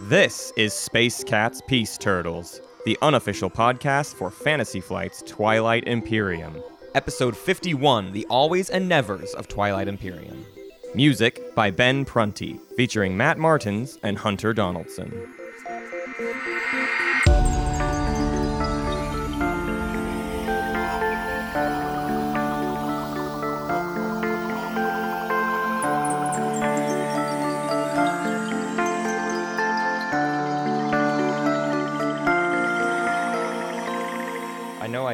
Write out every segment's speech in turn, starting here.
This is Space Cats Peace Turtles, the unofficial podcast for Fantasy Flight's Twilight Imperium. Episode 51 The Always and Nevers of Twilight Imperium. Music by Ben Prunty, featuring Matt Martins and Hunter Donaldson.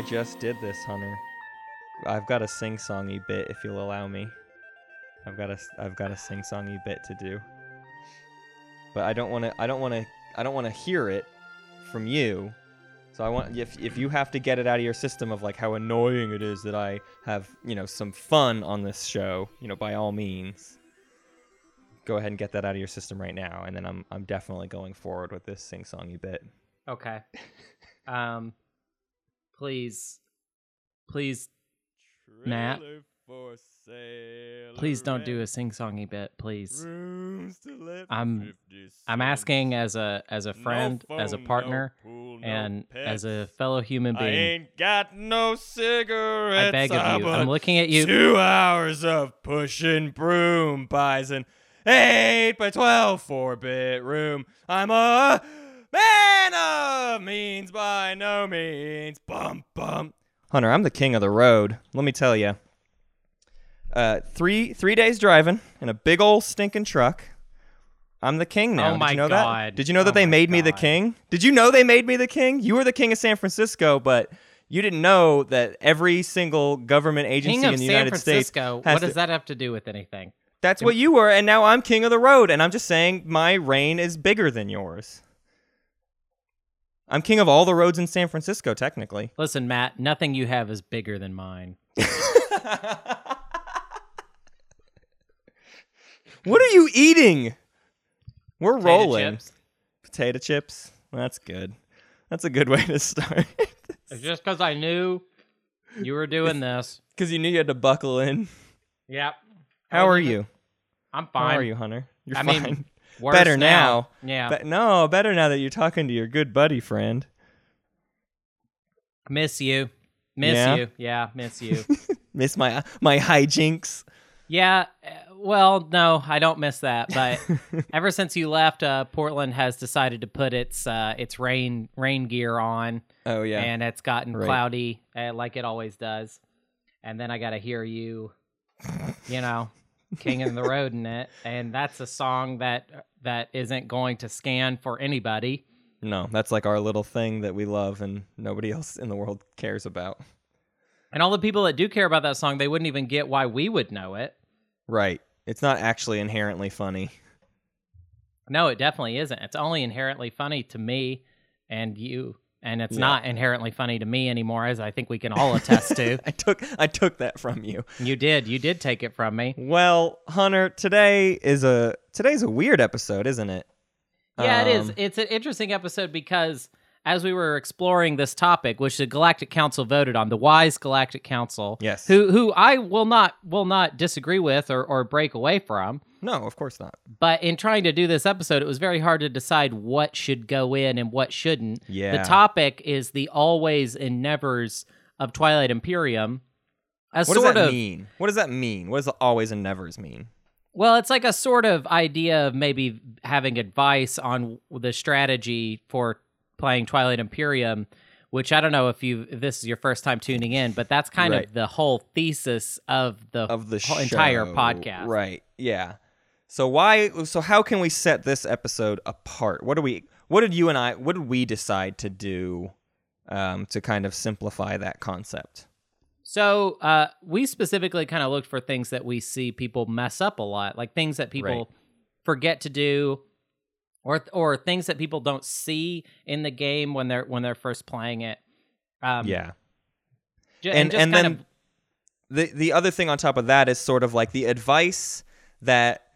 I just did this, Hunter. I've got a sing-songy bit if you'll allow me. I've got a I've got a sing-songy bit to do. But I don't want to I don't want to I don't want to hear it from you. So I want if if you have to get it out of your system of like how annoying it is that I have, you know, some fun on this show, you know, by all means. Go ahead and get that out of your system right now and then I'm I'm definitely going forward with this sing-songy bit. Okay. um, please, please, Matt, please don't do a sing-songy bit, please. I'm I'm asking as a as a friend, as a partner, and as a fellow human being. I ain't got no cigarettes. I beg of ah, you. I'm looking at you. Two hours of pushing broom buys an eight by twelve four bit room. I'm a man of means by no means. Bum bum. Hunter, I'm the king of the road. Let me tell you. Uh, three three days driving in a big old stinking truck. I'm the king now. Oh Did my you know God. that? Did you know that Oh they made me the king? Did you know they made me the king? You were the king of San Francisco, but you didn't know that every single government agency in the San United Francisco. States What to- does that have to do with anything? That's what you were, and now I'm king of the road, and I'm just saying my reign is bigger than yours. I'm king of all the roads in San Francisco, technically. Listen, Matt, nothing you have is bigger than mine. What are you eating? We're Potato rolling. chips. Potato chips. That's good. That's a good way to start. It's just because I knew you were doing this. Because you knew you had to buckle in. Yep. How oh, are Other you? I'm fine. How are you, Hunter? You're I fine. mean, Worse better now. Yeah. Be- no, better now that you're talking to your good buddy friend. miss you. Miss Yeah? you. Yeah, miss you. Miss my my hijinks. yeah. uh, Well, no, I don't miss that. But ever since you left, uh, Portland has decided to put its uh, its rain rain gear on, Oh yeah. and it's gotten Right. cloudy uh, like it always does. And then I got to hear you, you know, king of the road in it, and that's a song that that isn't going to scan for anybody. no, that's like our little thing that we love and nobody else in the world cares about. And all the people that do care about that song, they wouldn't even get why we would know it. Right. It's not actually inherently funny. No, it definitely isn't. It's only inherently funny to me and you, and it's Yeah. not inherently funny to me anymore, as I think we can all attest to. I took I took that from you. You did, you did take it from me. Well, Hunter, today is a today's a weird episode, isn't it? Yeah, it is. Um, It's an interesting episode because as we were exploring this topic, which the Galactic Council voted on, the wise Galactic Council, Yes. who who I will not will not disagree with or, or break away from. No, of course not. But in trying to do this episode, it was very hard to decide what should go in and what shouldn't. Yeah. The topic is the always and nevers of Twilight Imperium. A What does that of mean? What does that mean? What does the always and nevers mean? Well, it's like a sort of idea of maybe having advice on the strategy for playing Twilight Imperium, which I don't know if you if this is your first time tuning in, but that's kind Right. of the whole thesis of the Of the whole entire podcast. Right. Yeah. So why so how can we set this episode apart? What do we what did you and I what did we decide to do um, to kind of simplify that concept? So uh, we specifically kind of looked for things that we see people mess up a lot, like things that people Right. forget to do, or or things that people don't see in the game when they're when they're first playing it. Um, yeah. and just and then of- the the other thing on top of that is sort of like the advice that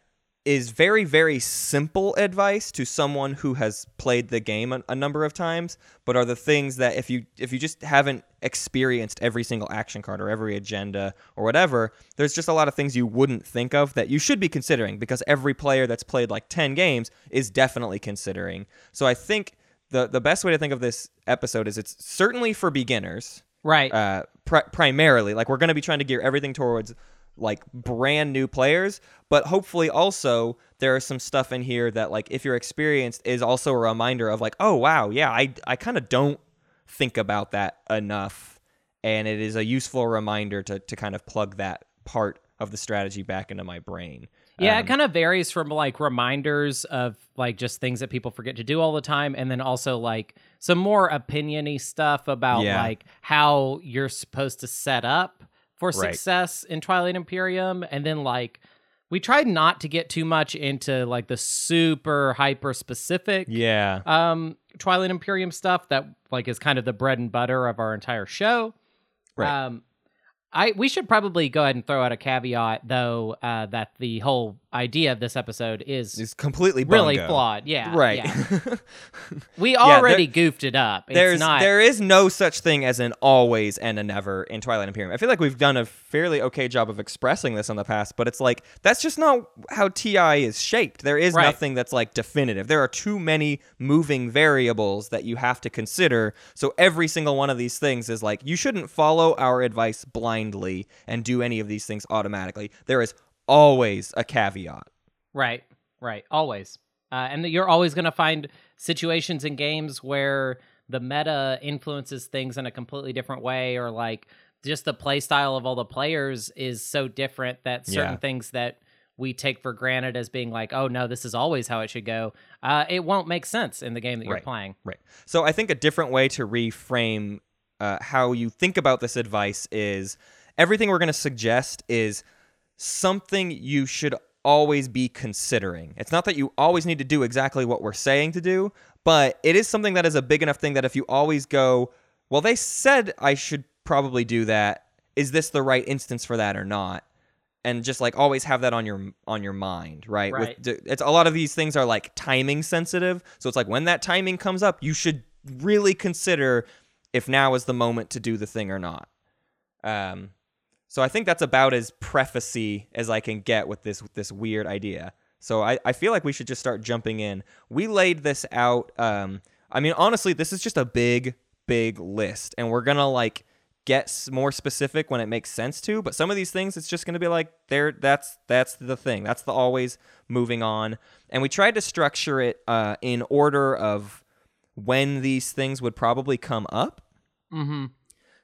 is very very simple advice to someone who has played the game a, a, number of times but are the things that if you if you just haven't experienced every single action card or every agenda or whatever there's just a lot of things you wouldn't think of that you should be considering because every player that's played like 10 games is definitely considering. So i think the the best way to think of this episode is it's certainly for beginners right. uh pr- primarily like we're going to be trying to gear everything towards like brand new players, but hopefully also there is some stuff in here that like if you're experienced is also a reminder of like, oh wow, yeah, I I kind of don't think about that enough. And it is a useful reminder to to kind of plug that part of the strategy back into my brain. Yeah, um, it kind of varies from like reminders of like just things that people forget to do all the time, and then also like some more opiniony stuff about yeah. like how you're supposed to set up for right. success in Twilight Imperium, and then like we tried not to get too much into like the super hyper specific yeah um Twilight Imperium stuff that like is kind of the bread and butter of our entire show. Right. Um I we should probably go ahead and throw out a caveat though uh, that the whole idea of this episode is is completely really flawed. Yeah, right. Yeah. we already yeah, there, goofed it up. It's there's not... there is no such thing as an always and a never in Twilight Imperium. I feel like we've done a fairly okay job of expressing this in the past, but it's like that's just not how TI is shaped. There is right. nothing that's like definitive. There are too many moving variables that you have to consider. So every single one of these things is like you shouldn't follow our advice blindly and do any of these things automatically. There is always a caveat. Right, right, always. Uh, and you're always going to find situations in games where the meta influences things in a completely different way, or like just the play style of all the players is so different that certain yeah. things that we take for granted as being like, oh no, this is always how it should go. Uh, it won't make sense in the game that you're playing. Right. So I think a different way to reframe uh, how you think about this advice is everything we're going to suggest is something you should always be considering. It's not that you always need to do exactly what we're saying to do, but it is something that is a big enough thing that if you always go, well, they said I should probably do that. Is this the right instance for that or not? And just like always have that on your on your mind, right? right. With it's a lot of these things are like timing sensitive, so it's like when that timing comes up, you should really consider if now is the moment to do the thing or not. Um, so I think that's about as prefacey as I can get with this with this weird idea. So I, I feel like we should just start jumping in. We laid this out. Um, I mean, honestly, this is just a big, big list, and we're gonna like get more specific when it makes sense to. But some of these things, it's just gonna be like there. That's that's the thing. That's the always moving on. And we tried to structure it uh, in order of when these things would probably come up. Mm-hmm.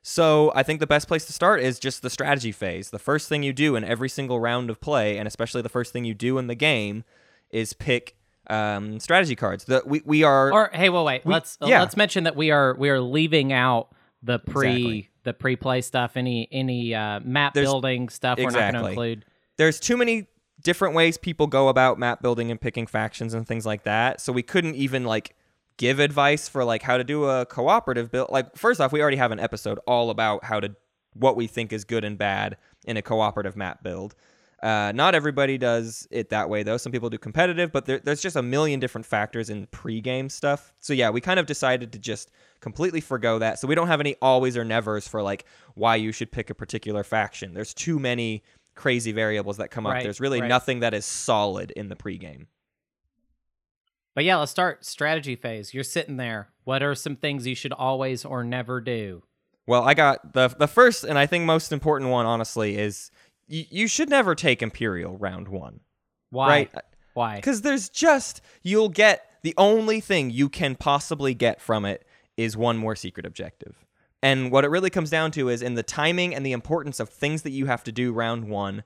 So I think the best place to start is just the strategy phase. The first thing you do in every single round of play, and especially the first thing you do in the game, is pick um, strategy cards. The, we we are. Or hey, well, wait. We, let's yeah. let's mention that we are we are leaving out the pre exactly. the pre play stuff. Any any uh, map There's, building stuff. We're not going to include. There's too many different ways people go about map building and picking factions and things like that. So we couldn't even like give advice for like how to do a cooperative build. Like first off, we already have an episode all about how to what we think is good and bad in a cooperative map build. Uh, not everybody does it that way though. Some people do competitive, but there, there's just a million different factors in pre-game stuff. So yeah, we kind of decided to just completely forego that. So we don't have any always or nevers for like why you should pick a particular faction. There's too many crazy variables that come up. Right, There's really right. nothing that is solid in the pre-game. But yeah, let's start strategy phase. You're sitting there. What are some things you should always or never do? Well, I got the the first and I think most important one, honestly, is y- you should never take Imperial round one. Why? Right? Why? Because there's just you'll get the only thing you can possibly get from it is one more secret objective. And what it really comes down to is in the timing and the importance of things that you have to do round one,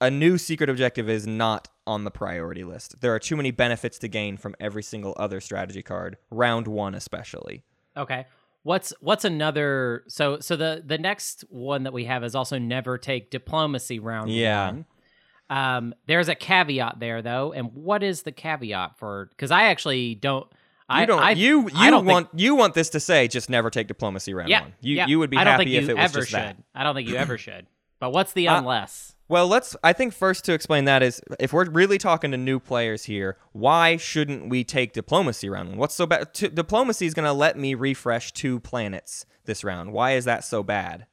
a new secret objective is not on the priority list. There are too many benefits to gain from every single other strategy card, round 1 especially. Okay. What's what's another so so the the next one that we have is also never take diplomacy round yeah. 1. Um there's a caveat there though, and what is the caveat for cuz I actually don't you I don't. I, you you don't want think, you want this to say just never take diplomacy round yeah, one. You yeah. you would be happy if it was ever just should. that. I don't think you ever should. But what's the Uh, unless? Well, let's. I think first to explain that is if we're really talking to new players here, why shouldn't we take diplomacy round one? What's so bad? T- diplomacy is going to let me refresh two planets this round. Why is that so bad?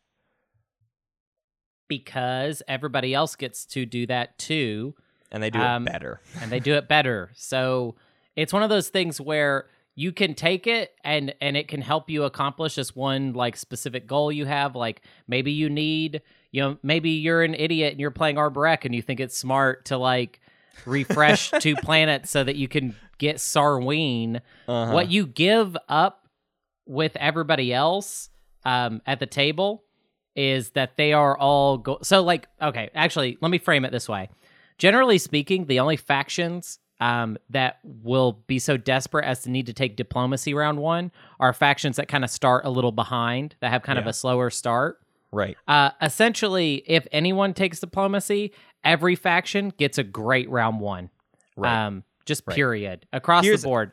Because everybody else gets to do that too, And they do Um, it better. and they do it better. So it's one of those things where you can take it and and it can help you accomplish this one like specific goal you have. Like maybe you need, you know, maybe you're an idiot and you're playing Arborec and you think it's smart to like refresh two planets so that you can get Sarween. Uh-huh. What you give up with everybody else um, at the table is that they are all go- so like okay actually let me frame it this way generally speaking the only factions um, that will be so desperate as to need to take diplomacy round one are factions that kind of start a little behind that have kind of a slower start right. uh, essentially if anyone takes diplomacy every faction gets a great round one Right. um, just Right. period across Here's- the board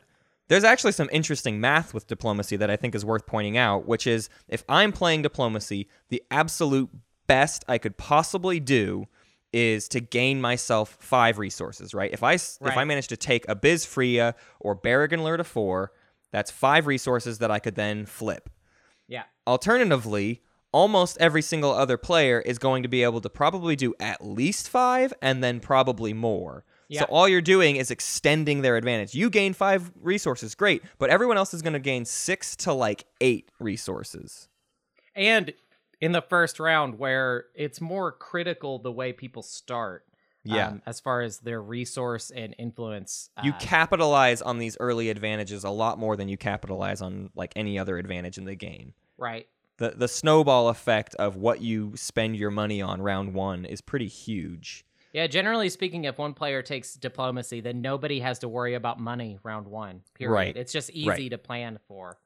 There's actually some interesting math with diplomacy that I think is worth pointing out, which is if I'm playing diplomacy, the absolute best I could possibly do is to gain myself five resources, right? If I s if I manage to take Abyz Fria or Bereg and Lirta IV, that's five resources that I could then flip. yeah Alternatively, almost every single other player is going to be able to probably do at least five and then probably more. Yeah. So all you're doing is extending their advantage. You gain five resources, great, but everyone else is going to gain six to like eight resources. and in the first round where it's more critical the way people start Yeah. um, as far as their resource and influence you uh, capitalize on these early advantages a lot more than you capitalize on like any other advantage in the game. right The the snowball effect of what you spend your money on round 1 is pretty huge. yeah generally speaking if one player takes diplomacy then nobody has to worry about money round one period Right. it's just easy Right. to plan for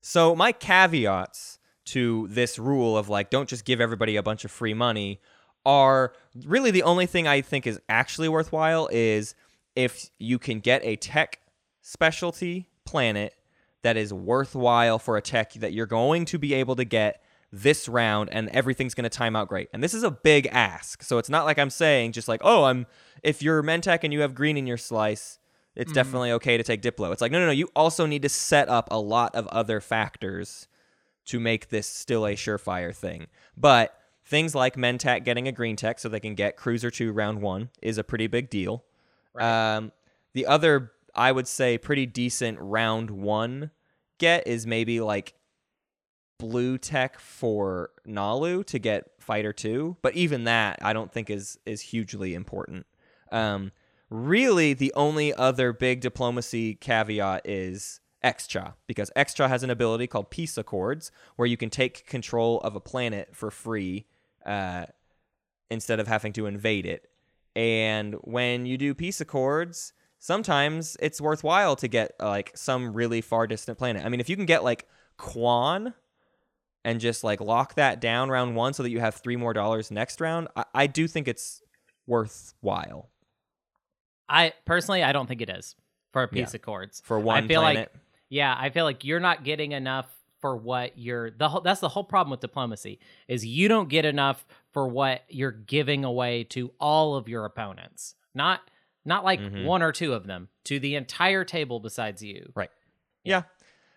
So my caveats to this rule of like don't just give everybody a bunch of free money are really the only thing I think is actually worthwhile is if you can get a tech specialty planet that is worthwhile for a tech that you're going to be able to get this round and everything's going to time out great. And this is a big ask. So it's not like I'm saying just like, "Oh, I'm if you're Mentak and you have green in your slice, it's Mhm. definitely okay to take Diplo." It's like, "No, no, no, you also need to set up a lot of other factors to make this still a surefire thing." But things like Mentak getting a green tech so they can get Cruiser 2 round 1 is a pretty big deal. Right. Um, the other, I would say, pretty decent round one get is maybe like blue tech for Naalu to get Fighter 2, but even that I don't think is is hugely important. Um, really, the only other big diplomacy caveat is Xxcha, because Xxcha has an ability called Peace Accords, where you can take control of a planet for free uh, instead of having to invade it. And when you do peace accords, sometimes it's worthwhile to get uh, like some really far distant planet. I mean, if you can get like Quann and just like lock that down round one so that you have three more dollars next round, I, I do think it's worthwhile i personally i don't think it is for a Yeah. peace accords for one I feel planet. like Yeah, I feel like you're not getting enough for what you're the whole that's the whole problem with diplomacy is you don't get enough for what you're giving away to all of your opponents. Not not like Mhm. one or two of them, to the entire table besides you. Right. Yeah,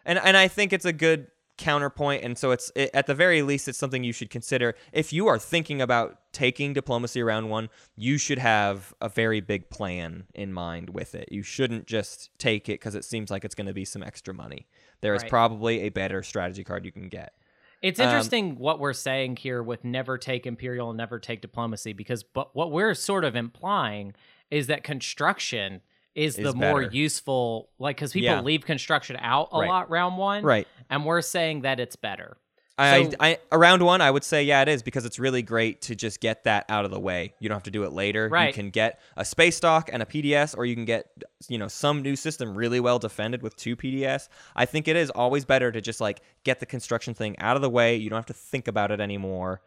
and and I think it's a good counterpoint, and so it's it, at the very least it's something you should consider if you are thinking about taking diplomacy round one. You should have a very big plan in mind with it. You shouldn't just take it because it seems like it's going to be some extra money. There is Right. probably a better strategy card you can get. It's Um, interesting what we're saying here with never take imperial and never take diplomacy because but what we're sort of implying is that construction is, Is the more useful like cuz people Yeah. leave construction out a Right. lot round 1 Right. and we're saying that it's better. I, So- I around one, I would say yeah, it is because it's really great to just get that out of the way. You don't have to do it later. You can get a space dock and a PDS, or you can get you know some new system really well defended with two PDS. I think it is always better to just like get the construction thing out of the way. You don't have to think about it anymore,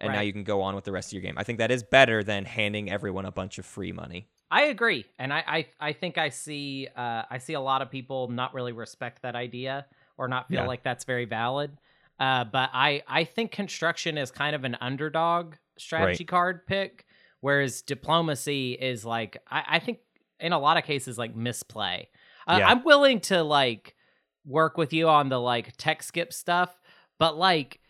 and now you can go on with the rest of your game. I think that is better than handing everyone a bunch of free money. I agree, and I I, I think I see uh, I see a lot of people not really respect that idea or not feel Yeah. like that's very valid. Uh, but I I think construction is kind of an underdog strategy card pick whereas diplomacy is like I, I think in a lot of cases like misplay. Uh, Yeah. I'm willing to like work with you on the like tech skip stuff, but like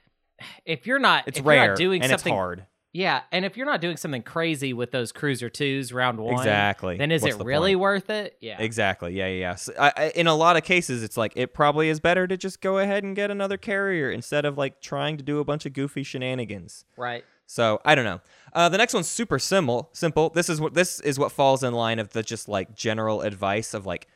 if you're not It's rare not doing and something it's hard. yeah, and if you're not doing something crazy with those cruiser twos round one, Exactly. then is What's it the really point? worth it? Yeah, Exactly. Yeah, yeah. yeah. So, I, I, in a lot of cases, it's like it probably is better to just go ahead and get another carrier instead of like trying to do a bunch of goofy shenanigans. right. So I don't know. Uh, the next one's super simple. Simple. This is what this is what falls in line of the just like general advice of like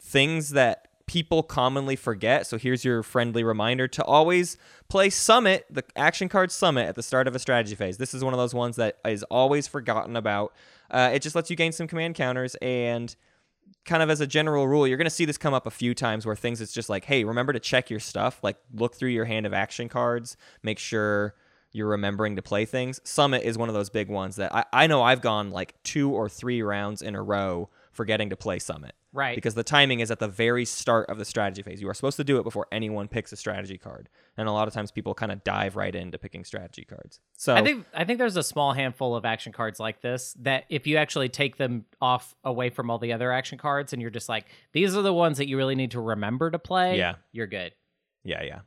things that people commonly forget. So here's your friendly reminder to always play Summit, the action card Summit, at the start of a strategy phase. This is one of those ones that is always forgotten about. Uh, it just lets you gain some command counters and kind of as a general rule, you're going to see this come up a few times where things it's just like, hey, remember to check your stuff, like look through your hand of action cards, make sure you're remembering to play things. Summit is one of those big ones that I, I know I've gone like two or three rounds in a row forgetting to play Summit. Right. Because the timing is at the very start of the strategy phase. You are supposed to do it before anyone picks a strategy card. And a lot of times people kind of dive right into picking strategy cards. So I think I think there's a small handful of action cards like this that if you actually take them off away from all the other action cards and you're just like these are the ones that you really need to remember to play, Yeah. you're good. yeah, yeah.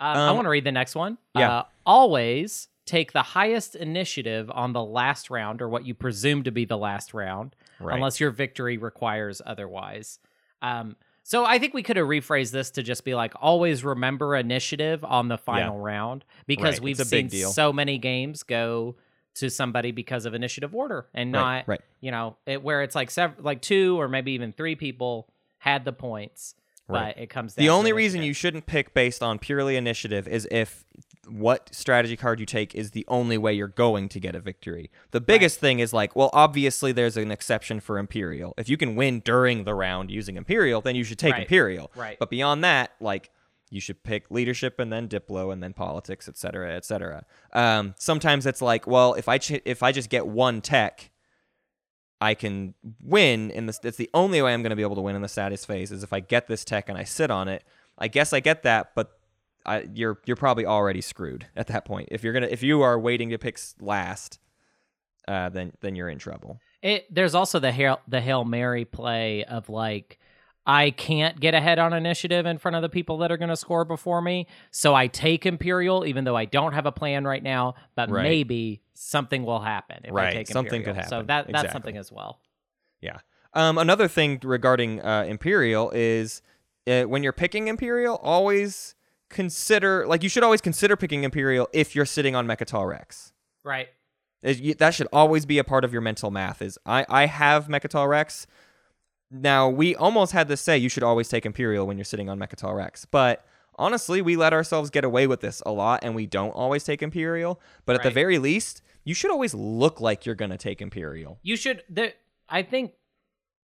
Um, I want to read the next one. yeah. Uh, always take the highest initiative on the last round or what you presume to be the last round, Right. unless your victory requires otherwise. Um, so I think we could have rephrased this to just be like always remember initiative on the final round because Right. we've seen so many games go to somebody because of initiative order and not right. you know it, where it's like sev- like two or maybe even three people had the points Right. but it comes The only reason you shouldn't pick based on purely initiative is if what strategy card you take is the only way you're going to get a victory. The biggest thing is like, well, obviously there's an exception for Imperial. If you can win during the round using Imperial, then you should take Right. Imperial. Right. But beyond that, like you should pick leadership and then Diplo and then politics, et cetera, et cetera. Um, sometimes it's like, well, if I ch- if I just get one tech, I can win in this. It's the only way I'm going to be able to win in the status phase is if I get this tech and I sit on it. I guess I get that, but I, you're you're probably already screwed at that point. If you're gonna if you are waiting to pick last, uh, then then you're in trouble. It there's also the hail the hail mary play of like I can't get ahead on initiative in front of the people that are going to score before me, so I take imperial even though I don't have a plan right now, but Right. maybe something will happen if I Right, take something could happen. So that that's Exactly. something as well. Yeah. Um, another thing regarding uh, Imperial is uh, when you're picking Imperial, always consider like you should always consider picking Imperial if you're sitting on Mecatol Rex. Right. It- that should always be a part of your mental math. Is I I have Mecatol Rex. Now we almost had to say you should always take Imperial when you're sitting on Mecatol Rex, but honestly, we let ourselves get away with this a lot, and we don't always take Imperial. But at the very least, you should always look like you're gonna take Imperial. You should there I think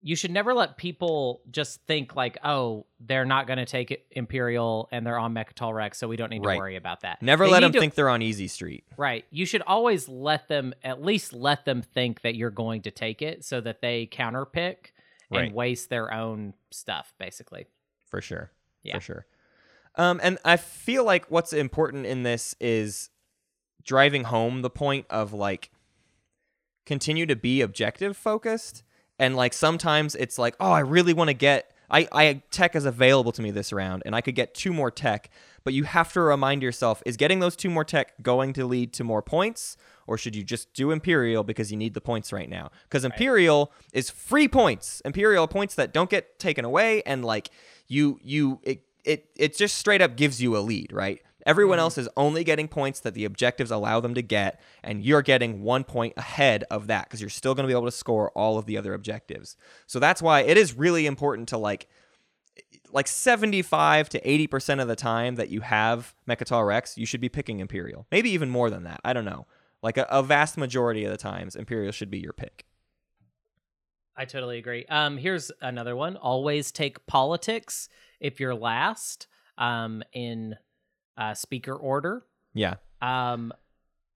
you should never let people just think like, oh, they're not going to take Imperial and they're on Mecatol Rex, so we don't need to Right. worry about that. Never They let them to- think they're on easy street. Right. You should always let them at least let them think that you're going to take it so that they counterpick Right. and waste their own stuff, basically. for sure Yeah. for sure um and i feel like what's important in this is driving home the point of like continue to be objective focused and like sometimes it's like oh i really want to get I, I tech is available to me this round and i could get two more tech but you have to remind yourself is getting those two more tech going to lead to more points or should you just do imperial because you need the points right now? Because imperial is free points. Imperial points that don't get taken away and like you you it it, it just straight up gives you a lead right everyone else is only getting points that the objectives allow them to get and you're getting one point ahead of that because you're still going to be able to score all of the other objectives so that's why it is really important to like like 75 to 80% of the time that you have Mecatol Rex, you should be picking Imperial. Maybe even more than that. I don't know. Like a, a vast majority of the times, Imperial should be your pick. I totally agree. Um, here's another one. Always take politics if you're last um, in uh, speaker order. Yeah. Um,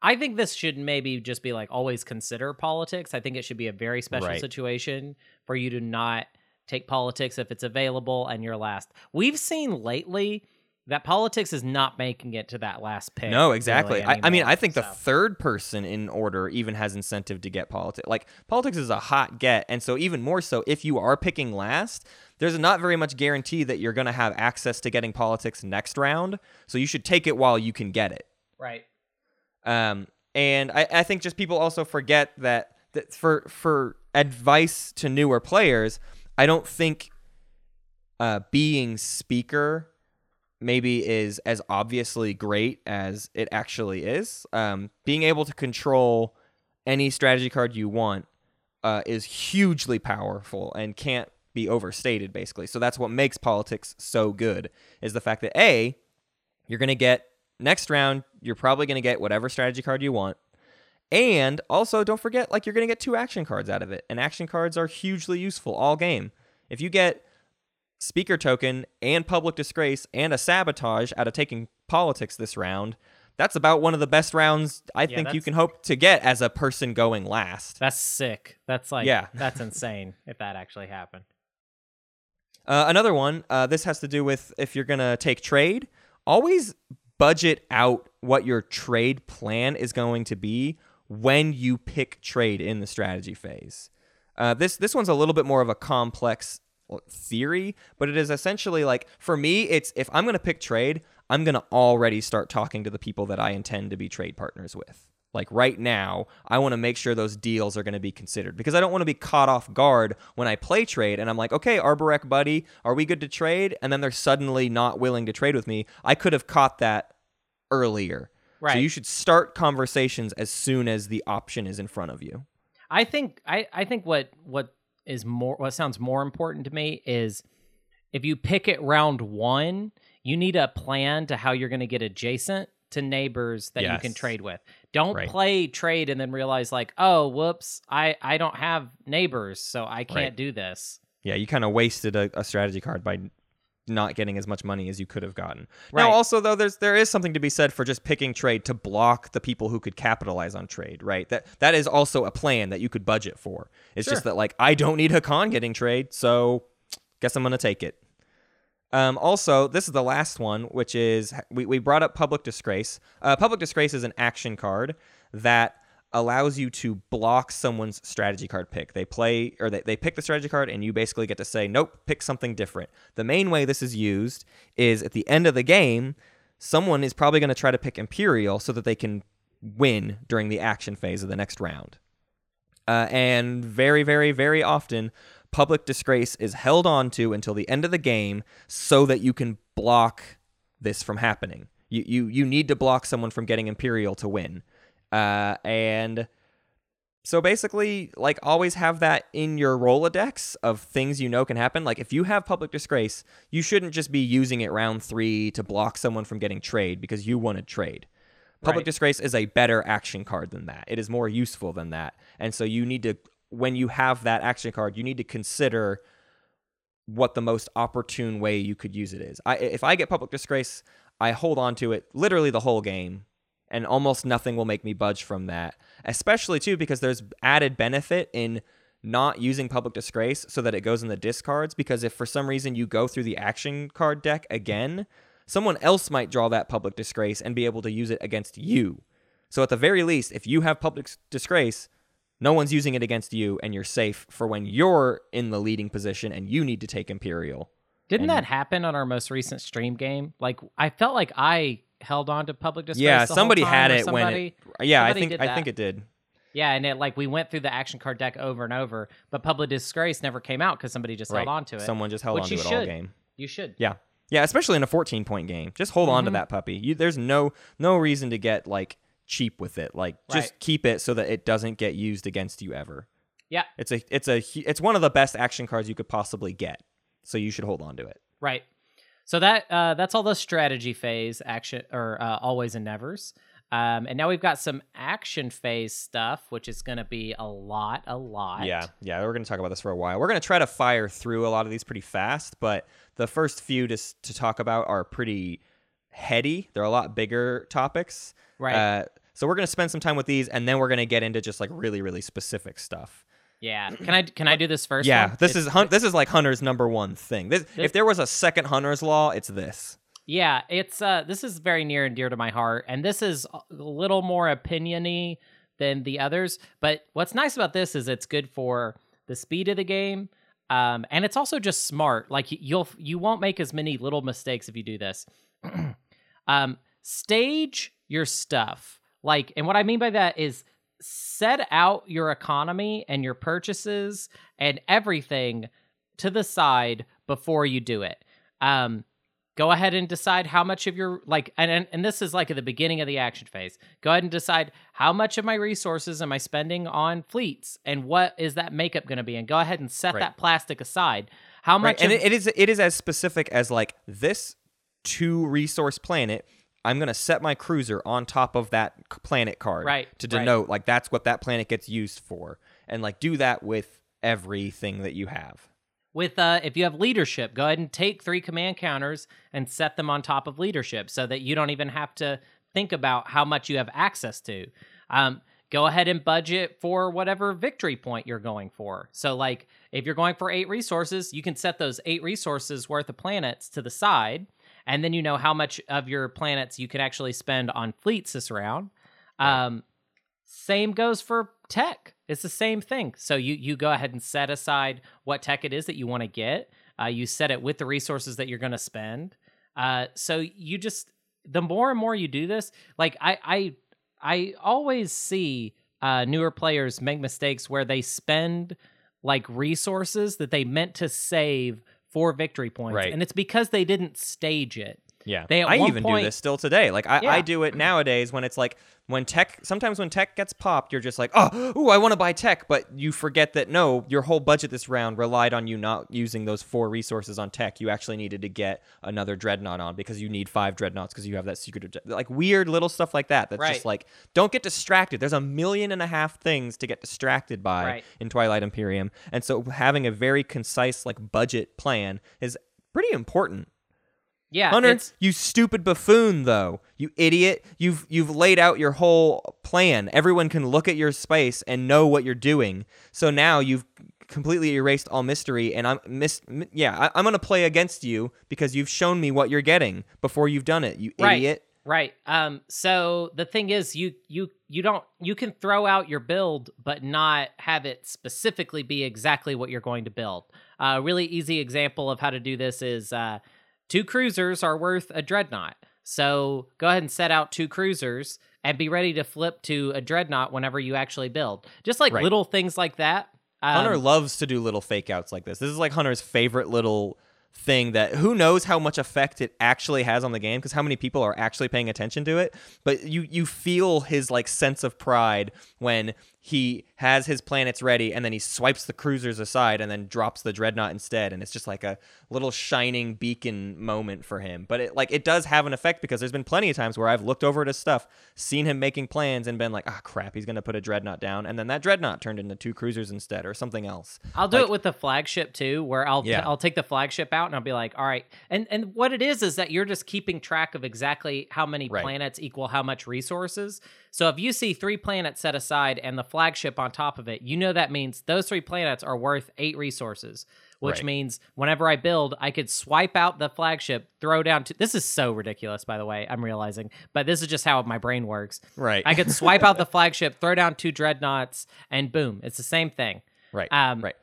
I think this should maybe just be like always consider politics. I think it should be a very special Right. situation for you to not take politics if it's available and you're last. We've seen lately that politics is not making it to that last pick. No, really exactly. I, I mean, I think the third person in order even has incentive to get politics. Like politics is a hot get, and so even more so if you are picking last, there's not very much guarantee that you're going to have access to getting politics next round. So you should take it while you can get it. right. Um, and I, I think just people also forget that that for for advice to newer players, I don't think uh, being speaker maybe is as obviously great as it actually is. Um, being able to control any strategy card you want uh, is hugely powerful and can't be overstated basically. So that's what makes politics so good is the fact that a you're going to get next round you're probably going to get whatever strategy card you want. And also don't forget like you're going to get two action cards out of it. And action cards are hugely useful all game. If you get speaker token and public disgrace and a sabotage out of taking politics this round, that's about one of the best rounds I Yeah, think you can hope to get as a person going last. That's sick. That's like Yeah. that's insane if that actually happened. Uh, another one, uh, this has to do with if you're going to take trade, always budget out what your trade plan is going to be when you pick trade in the strategy phase. Uh, this this one's a little bit more of a complex theory, but it is essentially like for me, it's if I'm going to pick trade, I'm going to already start talking to the people that I intend to be trade partners with. Like right now, I want to make sure those deals are going to be considered because I don't want to be caught off guard when I play trade and I'm like, okay, Arborec buddy, are we good to trade? And then they're suddenly not willing to trade with me. I could have caught that earlier. Right. So you should start conversations as soon as the option is in front of you. I think I, I think what what is more what sounds more important to me is if you pick it round one, you need a plan to how you're going to get adjacent to neighbors that you can trade with. Don't Right. play trade and then realize like, oh, whoops, I I don't have neighbors, so I can't Right. do this. Yeah, you kind of wasted a, a strategy card by not getting as much money as you could have gotten. Right. Now, also though, there's there is something to be said for just picking trade to block the people who could capitalize on trade, right? That that is also a plan that you could budget for. It's just that like I don't need Hacan getting trade, so guess I'm gonna take it. Um, also, this is the last one, which is we, we brought up public disgrace. Uh, public disgrace is an action card that allows you to block someone's strategy card pick. They play or they, they pick the strategy card, and you basically get to say, nope, pick something different. The main way this is used is at the end of the game, someone is probably going to try to pick Imperial so that they can win during the action phase of the next round. Uh, and very, very, very often, public disgrace is held on to until the end of the game so that you can block this from happening. You, you, you need to block someone from getting Imperial to win. Uh, and so basically, like, always have that in your Rolodex of things you know can happen. Like, if you have public disgrace, you shouldn't just be using it round three to block someone from getting trade because you want to trade. Public Right. disgrace is a better action card than that. It is more useful than that. And so you need to, when you have that action card, you need to consider what the most opportune way you could use it is. I, if I get public disgrace, I hold on to it literally the whole game, and almost nothing will make me budge from that. Especially too because there's added benefit in not using public disgrace so that it goes in the discards. Because if for some reason you go through the action card deck again, someone else might draw that public disgrace and be able to use it against you. So at the very least, if you have public disgrace, no one's using it against you, and you're safe for when you're in the leading position and you need to take Imperial. Didn't And- that happen on our most recent stream game? Like I felt like I held on to public disgrace. yeah, somebody had it when it. Yeah, I think I think it did. Yeah, and it like we went through the action card deck over and over, but public disgrace never came out because somebody just Right. held on to it. Someone just held on to it all game. you should. Yeah. Yeah, especially in a 14 point game. Just hold on to Mhm. that puppy. You, there's no no reason to get like cheap with it. Like just Right. keep it so that it doesn't get used against you ever. Yeah. It's a it's a it's one of the best action cards you could possibly get. So you should hold on to it. Right. So that uh, that's all the strategy phase action or uh, always and nevers. Um, and now we've got some action phase stuff, which is going to be a lot, a lot. Yeah, yeah, we're going to talk about this for a while. We're going to try to fire through a lot of these pretty fast, but the first few to to talk about are pretty heady. They're a lot bigger topics. Right. Uh, so we're going to spend some time with these, and then we're going to get into just like really, really specific stuff. Yeah. Can I can I do this first? yeah, one? this It's- is Hun- this is like Hunter's number one thing. This, if there was a second Hunter's law, it's this. Yeah, it's uh this is very near and dear to my heart and this is a little more opiniony than the others, but what's nice about this is it's good for the speed of the game. Um and it's also just smart. Like you'll you won't make as many little mistakes if you do this. um stage your stuff. Like and what I mean by that is set out your economy and your purchases and everything to the side before you do it. Um go ahead and decide how much of your like and, and and this is like at the beginning of the action phase go ahead and decide how much of my resources am i spending on fleets and what is that makeup going to be and go ahead and set Right. that plastic aside how Right. much And of- it, it is it is as specific as like this two resource planet. I'm gonna set my cruiser on top of that planet card, Right, To right. denote like that's what that planet gets used for, and like do that with everything that you have. with uh if you have leadership go ahead and take three command counters and set them on top of leadership so that you don't even have to think about how much you have access to um go ahead and budget for whatever victory point you're going for so like if you're going for eight resources you can set those eight resources worth of planets to the side and then you know how much of your planets you can actually spend on fleets this round um same goes for tech. It's the same thing. So you you go ahead and set aside what tech it is that you want to get. Uh, you set it with the resources that you're going to spend. Uh, so you just the more and more you do this, like I I I always see uh, newer players make mistakes where they spend like resources that they meant to save for victory points, Right. and it's because they didn't stage it. Yeah, They I even point- do this still today. Like I, Yeah. I do it nowadays when it's like when tech. Sometimes when tech gets popped, you're just like, oh, ooh, I want to buy tech, but you forget that no, your whole budget this round relied on you not using those four resources on tech. You actually needed to get another dreadnought on because you need five dreadnoughts because you have that secret. Like weird little stuff like that. That's Right. just like don't get distracted. There's a million and a half things to get distracted by Right. in Twilight Imperium, and so having a very concise like budget plan is pretty important. Yeah, Hunter, it's- you stupid buffoon though. You idiot. You've you've laid out your whole plan. Everyone can look at your space and know what you're doing. So now you've completely erased all mystery and I'm mis- m- yeah, I, I'm going to play against you because you've shown me what you're getting before you've done it. You Right. idiot. Right. Um so the thing is you you you don't you can throw out your build but not have it specifically be exactly what you're going to build. A really easy example of how to do this is uh two cruisers are worth a dreadnought. So go ahead and set out two cruisers and be ready to flip to a dreadnought whenever you actually build. Just like Right. little things like that. Um, Hunter loves to do little fake outs like this. This is like Hunter's favorite little thing that who knows how much effect it actually has on the game because how many people are actually paying attention to it but you you feel his like sense of pride when he has his planets ready and then he swipes the cruisers aside and then drops the dreadnought instead and it's just like a little shining beacon moment for him but it like it does have an effect because there's been plenty of times where I've looked over at his stuff seen him making plans and been like ah crap he's gonna put a dreadnought down and then that dreadnought turned into two cruisers instead or something else I'll do Like- it with the flagship too, where I'll Yeah. I'll take the flagship out and I'll be like, all right, and and what it is is that you're just keeping track of exactly how many Right. planets equal how much resources. So if you see three planets set aside and the flagship on top of it, you know that means those three planets are worth eight resources. Which Right. means whenever I build, I could swipe out the flagship, throw down. To, this is so ridiculous, by the way. I'm realizing, but this is just how my brain works. right I could swipe out the flagship, throw down two dreadnoughts, and boom, it's the same thing right um, right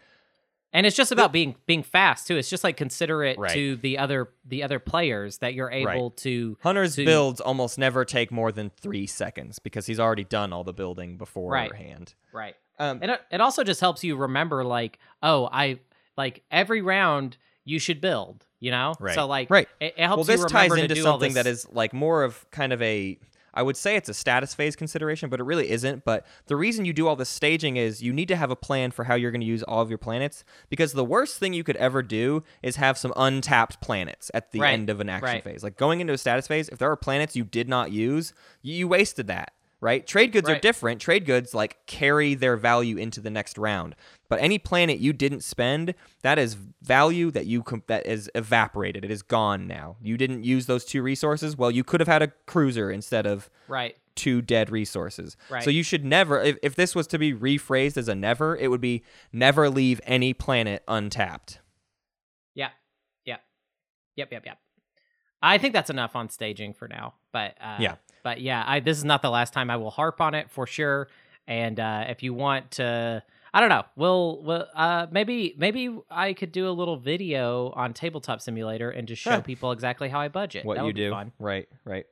and it's just about being being fast too. It's just like considerate Right. to the other the other players that you're able to. Hunter's to- builds almost never take more than three seconds because he's already done all the building beforehand. Right. Um, And it, it also just helps you remember, like, oh, I like every round you should build. You know, Right. so like, Right. It, it helps well, this you ties remember to into do something that is like more of kind of a. I would say it's a status phase consideration, but it really isn't. But the reason you do all this staging is you need to have a plan for how you're going to use all of your planets. Because the worst thing you could ever do is have some untapped planets at the Right. end of an action Right. phase. Like going into a status phase, if there are planets you did not use, you, you wasted that. Right? Trade goods are different. Trade goods like carry their value into the next round. But any planet you didn't spend, that is value that you com- that is evaporated. It is gone now. You didn't use those two resources. Well, you could have had a cruiser instead of right. two dead resources. Right. So you should never if, if this was to be rephrased as a never, it would be never leave any planet untapped. Yeah. Yeah. Yep. Yep. Yep. I think that's enough on staging for now. But uh, Yeah. But yeah, I this is not the last time I will harp on it for sure. And uh, if you want to, I don't know, we'll, we'll uh, maybe maybe I could do a little video on Tabletop Simulator and just show people exactly how I budget. what That you would be do. fun. Right, right.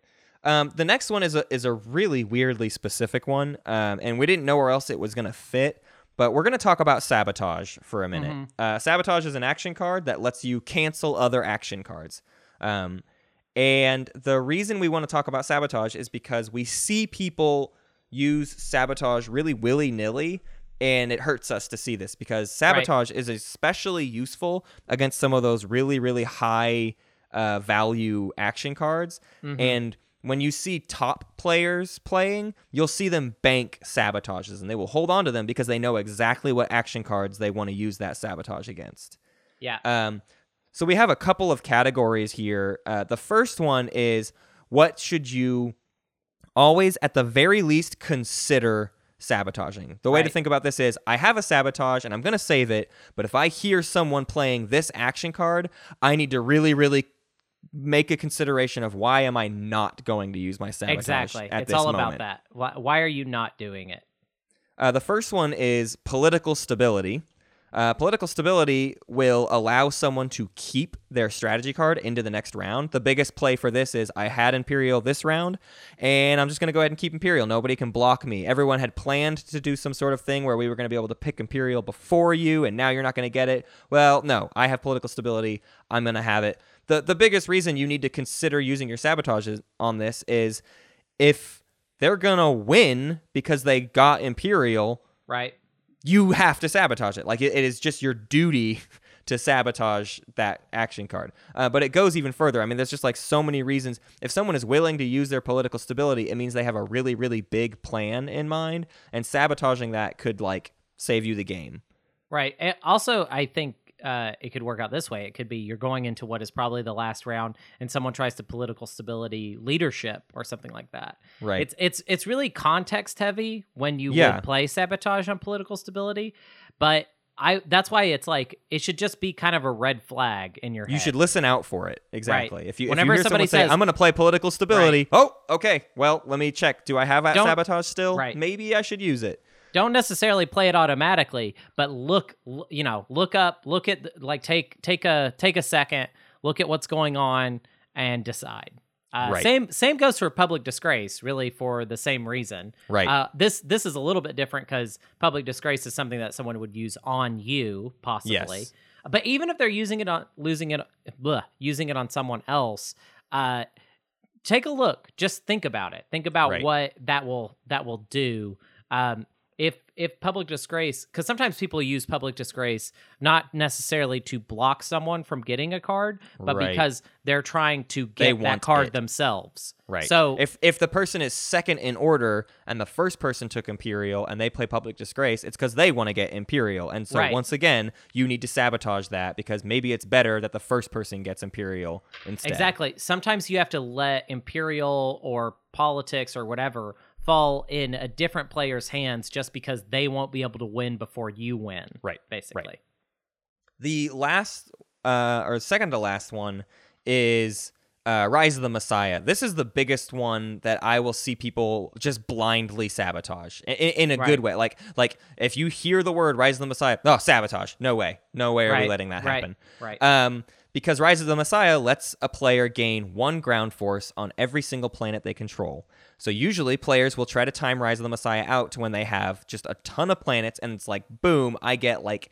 Um, the next one is a is a really weirdly specific one, um, and we didn't know where else it was gonna fit. But we're gonna talk about sabotage for a minute. Mm-hmm. Uh, sabotage is an action card that lets you cancel other action cards. Um, and the reason we want to talk about sabotage is because we see people use sabotage really willy nilly, and it hurts us to see this because sabotage is especially useful against some of those really, really high uh, value action cards. And when you see top players playing, you'll see them bank sabotages and they will hold on to them because they know exactly what action cards they want to use that sabotage against. Yeah. Um, so we have a couple of categories here. Uh, the first one is what should you always, at the very least, consider sabotaging? The way to think about this is I have a sabotage and I'm going to save it, but if I hear someone playing this action card, I need to really, really make a consideration of why am I not going to use my sabotage exactly. It's all moment. about that. Why, why are you not doing it? Uh, the first one is political stability. Uh, political stability will allow someone to keep their strategy card into the next round. The biggest play for this is I had Imperial this round, and I'm just going to go ahead and keep Imperial. Nobody can block me. Everyone had planned to do some sort of thing where we were going to be able to pick Imperial before you, and now you're not going to get it. Well, no, I have political stability. I'm going to have it. The, the biggest reason you need to consider using your sabotages on this is if they're going to win because they got Imperial Right. You have to sabotage it. Like it, it is just your duty to sabotage that action card. Uh, but it goes even further. I mean, there's just like so many reasons. If someone is willing to use their political stability, it means they have a really, really big plan in mind, and sabotaging that could like save you the game. Right. And also, I think uh, it could work out this way. It could be you're going into what is probably the last round, and someone tries to political stability leadership or something like that. Right. It's it's it's really context heavy when you Yeah. play sabotage on political stability, but I that's why it's like it should just be kind of a red flag in your head. You should listen out for it. Exactly. If you Whenever if you hear somebody someone say, says- "I'm going to play political stability," oh, okay. Well, let me check. Do I have that sabotage still? Right. Maybe I should use it. Don't necessarily play it automatically but look you know look up look at like take take a take a second look at what's going on and decide uh, Right. same same goes for public disgrace really for the same reason Right. uh, this this is a little bit different because public disgrace is something that someone would use on you possibly Yes. but even if they're using it on losing it bleh, using it on someone else uh take a look just think about it think about Right. what that will that will do um if if public disgrace because sometimes people use public disgrace not necessarily to block someone from getting a card but Right. because they're trying to They get that card it. themselves Right. so if if the person is second in order and the first person took Imperial and they play Public Disgrace, it's because they want to get Imperial. And so Right. once again, you need to sabotage that because maybe it's better that the first person gets Imperial instead. Exactly. Sometimes you have to let imperial or politics or whatever fall in a different player's hands just because they won't be able to win before you win. Right. Basically. The last uh, or second to last one is uh, Rise of the Messiah. This is the biggest one that I will see people just blindly sabotage in, in a Right. good way. Like like if you hear the word Rise of the Messiah, oh sabotage. No way. No way are we letting that happen. right, happen. right. Um, because Rise of the Messiah lets a player gain one ground force on every single planet they control. So usually players will try to time Rise of the Messiah out to when they have just a ton of planets, and it's like, boom, I get like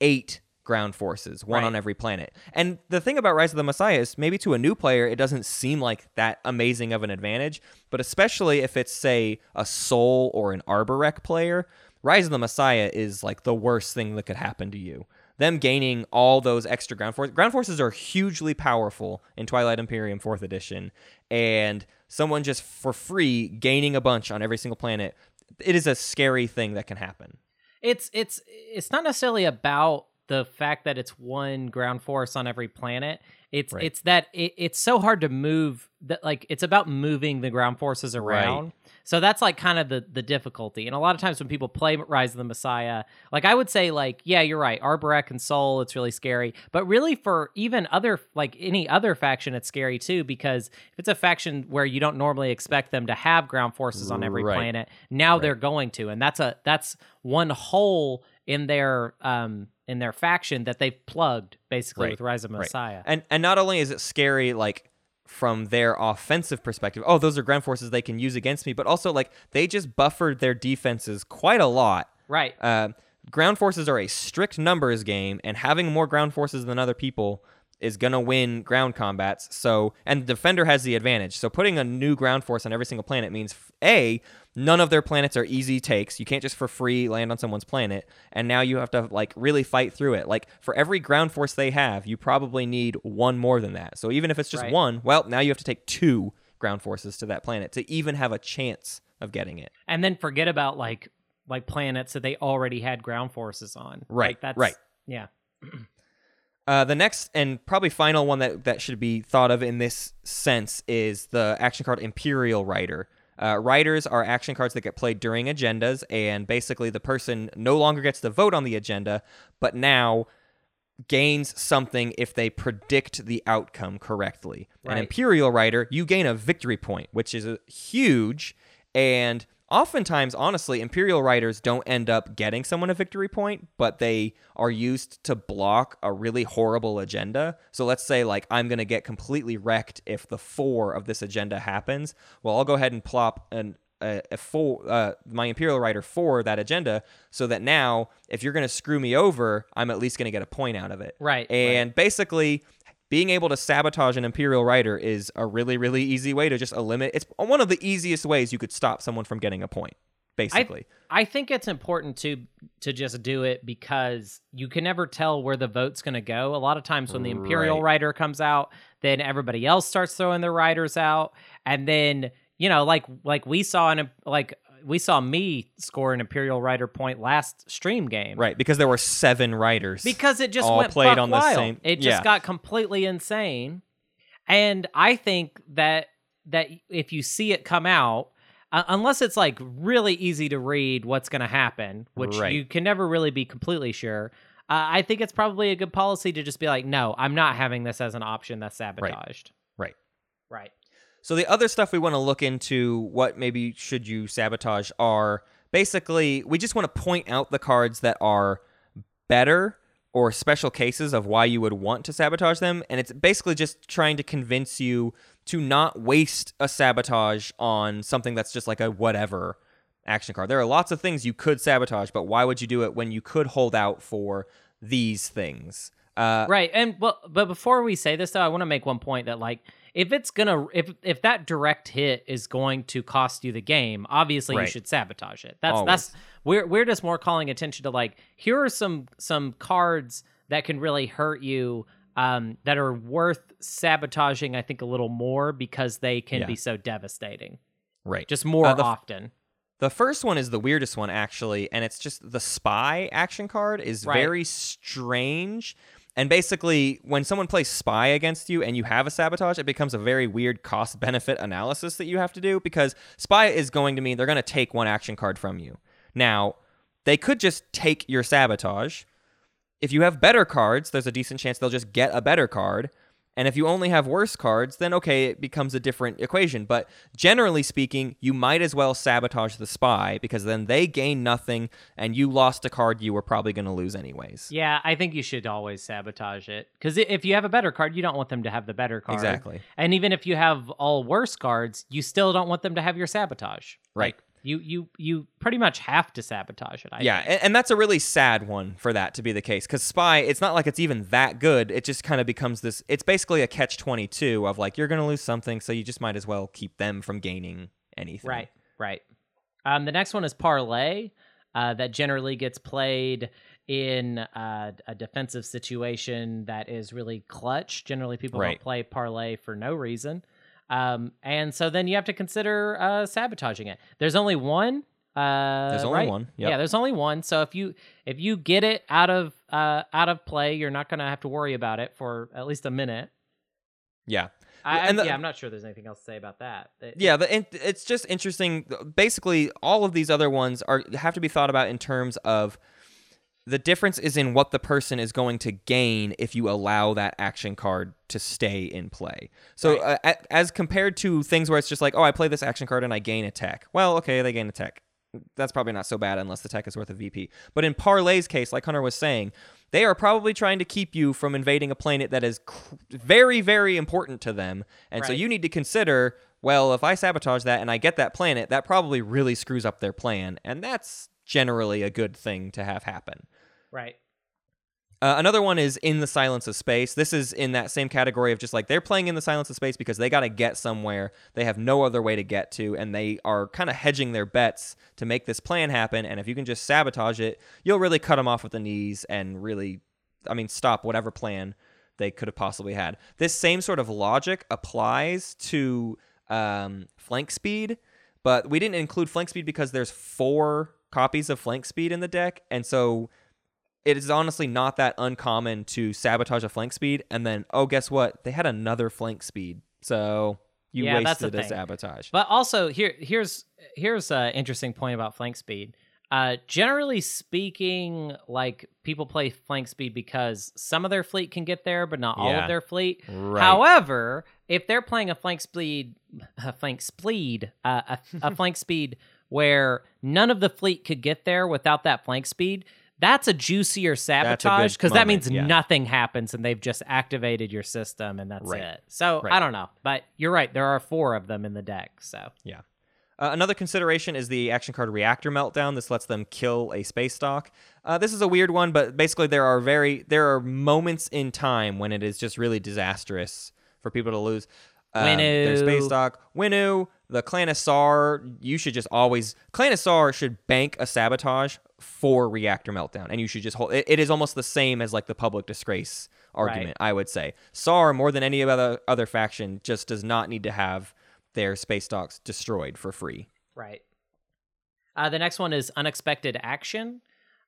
eight ground forces, one Right. on every planet. And the thing about Rise of the Messiah is maybe to a new player, it doesn't seem like that amazing of an advantage, but especially if it's, say, a Sol or an Arborec player, Rise of the Messiah is like the worst thing that could happen to you. Them gaining all those extra ground forces. Ground forces are hugely powerful in Twilight Imperium 4th edition, and someone just for free gaining a bunch on every single planet, it is a scary thing that can happen. it's it's it's not necessarily about the fact that it's one ground force on every planet. It's Right. it's that it, it's so hard to move that like it's about moving the ground forces around. So that's like kind of the the difficulty. And a lot of times when people play Rise of the Messiah, like I would say like yeah, you're right. Arborec and Sol, it's really scary. But really for even other like any other faction it's scary too because if it's a faction where you don't normally expect them to have ground forces on every Right. planet, now Right. they're going to. And that's a that's one hole in their um in their faction that they've plugged basically Right. with Rise of Right. Messiah. And and not only is it scary like from their offensive perspective, oh those are ground forces they can use against me, but also like they just buffered their defenses quite a lot. Right. Uh, ground forces are a strict numbers game, and having more ground forces than other people is gonna win ground combats. So, and the defender has the advantage. So, putting a new ground force on every single planet means a none of their planets are easy takes. You can't just for free land on someone's planet, and now you have to like really fight through it. Like for every ground force they have, you probably need one more than that. So even if it's just Right. one, well, now you have to take two ground forces to that planet to even have a chance of getting it. and then forget about like like planets that they already had ground forces on. Right, Like, that's, right. Yeah. Uh, the next and probably final one that, that should be thought of in this sense is the action card Imperial Rider. Uh, riders are action cards that get played during agendas, and basically the person no longer gets to vote on the agenda, but now gains something if they predict the outcome correctly. An Imperial Rider, you gain a victory point, which is a huge. And oftentimes, honestly, Imperial Riders don't end up getting someone a victory point, but they are used to block a really horrible agenda. So let's say, like, I'm going to get completely wrecked if the four of this agenda happens. Well, I'll go ahead and plop an a, a four, uh, my Imperial Rider for that agenda, so that now if you're going to screw me over, I'm at least going to get a point out of it. Right, And basically, being able to sabotage an Imperial Rider is a really, really easy way to just eliminate. It's one of the easiest ways you could stop someone from getting a point. Basically, I think it's important to to just do it because you can never tell where the vote's going to go. A lot of times when the Imperial Right. Rider comes out, then everybody else starts throwing their riders out, and then you know, like like we saw in a, like we saw me score an Imperial Rider point last stream game, right? Because there were seven riders. because it just all went played on the same- It just yeah. got completely insane, and I think that that if you see it come out, uh, unless it's like really easy to read what's going to happen, which Right. you can never really be completely sure. Uh, I think it's probably a good policy to just be like, no, I'm not having this as an option that's sabotaged. right. Right. So the other stuff we want to look into, what maybe should you sabotage, are basically we just want to point out the cards that are better or special cases of why you would want to sabotage them, and it's basically just trying to convince you to not waste a sabotage on something that's just like a whatever action card. There are lots of things you could sabotage, but why would you do it when you could hold out for these things? Uh, right and well but before we say this though i want to make one point that like if it's gonna if if that direct hit is going to cost you the game obviously you should sabotage it that's Always. that's we're we're just more calling attention to like here are some some cards that can really hurt you um that are worth sabotaging i think a little more because they can Yeah. be so devastating right. just more Uh, the often The first one is the weirdest one, actually, and it's just the spy action card is Right. very strange. And basically, when someone plays spy against you and you have a sabotage, it becomes a very weird cost benefit analysis that you have to do because spy is going to mean they're going to take one action card from you. Now, they could just take your sabotage. If you have better cards, there's a decent chance they'll just get a better card. And if you only have worse cards, then okay, it becomes a different equation. But generally speaking, you might as well sabotage the spy because then they gain nothing and you lost a card you were probably going to lose anyways. yeah i think you should always sabotage it because if you have a better card you don't want them to have the better card Exactly. And even if you have all worse cards, you still don't want them to have your sabotage. Right. Like, you you you pretty much have to sabotage it. I yeah, think. and, and that's a really sad one for that to be the case because spy, it's not like it's even that good. It just kind of becomes this. It's basically a catch twenty two of like you're going to lose something, so you just might as well keep them from gaining anything. Right. Right. Um, the next one is parlay. Uh, that generally gets played in uh, a defensive situation that is really clutch. Generally, people Right. don't play parlay for no reason. Um, and so then you have to consider uh, sabotaging it. There's only one Uh, There's only right? one. Yep. Yeah, there's only one. So if you if you get it out of uh out of play, you're not gonna have to worry about it for at least a minute. Yeah. I, and the, yeah, I'm not sure there's anything else to say about that. It- Yeah, the, and it's just interesting. Basically, all of these other ones are have to be thought about in terms of the difference is in what the person is going to gain if you allow that action card to stay in play. So, uh, as compared to things where it's just like, oh, I play this action card and I gain a tech. Well, okay, they gain a tech. That's probably not so bad unless the tech is worth a VP. But in Parlay's case, like Hunter was saying, they are probably trying to keep you from invading a planet that is cr- very, very important to them. And so you need to consider well, if I sabotage that and I get that planet, that probably really screws up their plan. And that's generally a good thing to have happen. Right. Uh, another one is in the silence of space. This is in that same category of just like they're playing in the silence of space because they got to get somewhere. They have no other way to get to, and they are kind of hedging their bets to make this plan happen. And if you can just sabotage it, you'll really cut them off with the knees and really, I mean, stop whatever plan they could have possibly had. This same sort of logic applies to um, flank speed, but we didn't include flank speed because there's four copies of flank speed in the deck, and so it is honestly not that uncommon to sabotage a flank speed and then oh guess what they had another flank speed so you Yeah, wasted a sabotage But also here here's here's an interesting point about flank speed. Uh, generally speaking, like people play flank speed because some of their fleet can get there, but not all Yeah. of their fleet. right However, if they're playing a flank speed, a flank speed, uh, a, a flank speed where none of the fleet could get there without that flank speed, that's a juicier sabotage because that means yeah. nothing happens and they've just activated your system and that's Right. it. So Right. I don't know, but you're right. There are four of them in the deck. So Uh, another consideration is the action card Reactor Meltdown. This lets them kill a space dock. Uh, this is a weird one, but basically there are very there are moments in time when it is just really disastrous for people to lose. Um, their space dock, Winnow, the Clan of Saar. You should just always Clan of Saar should bank a sabotage for Reactor Meltdown, and you should just hold. It, it is almost the same as like the public disgrace argument. I would say Saar more than any other other faction just does not need to have their space docks destroyed for free. Right. Uh, the next one is unexpected action,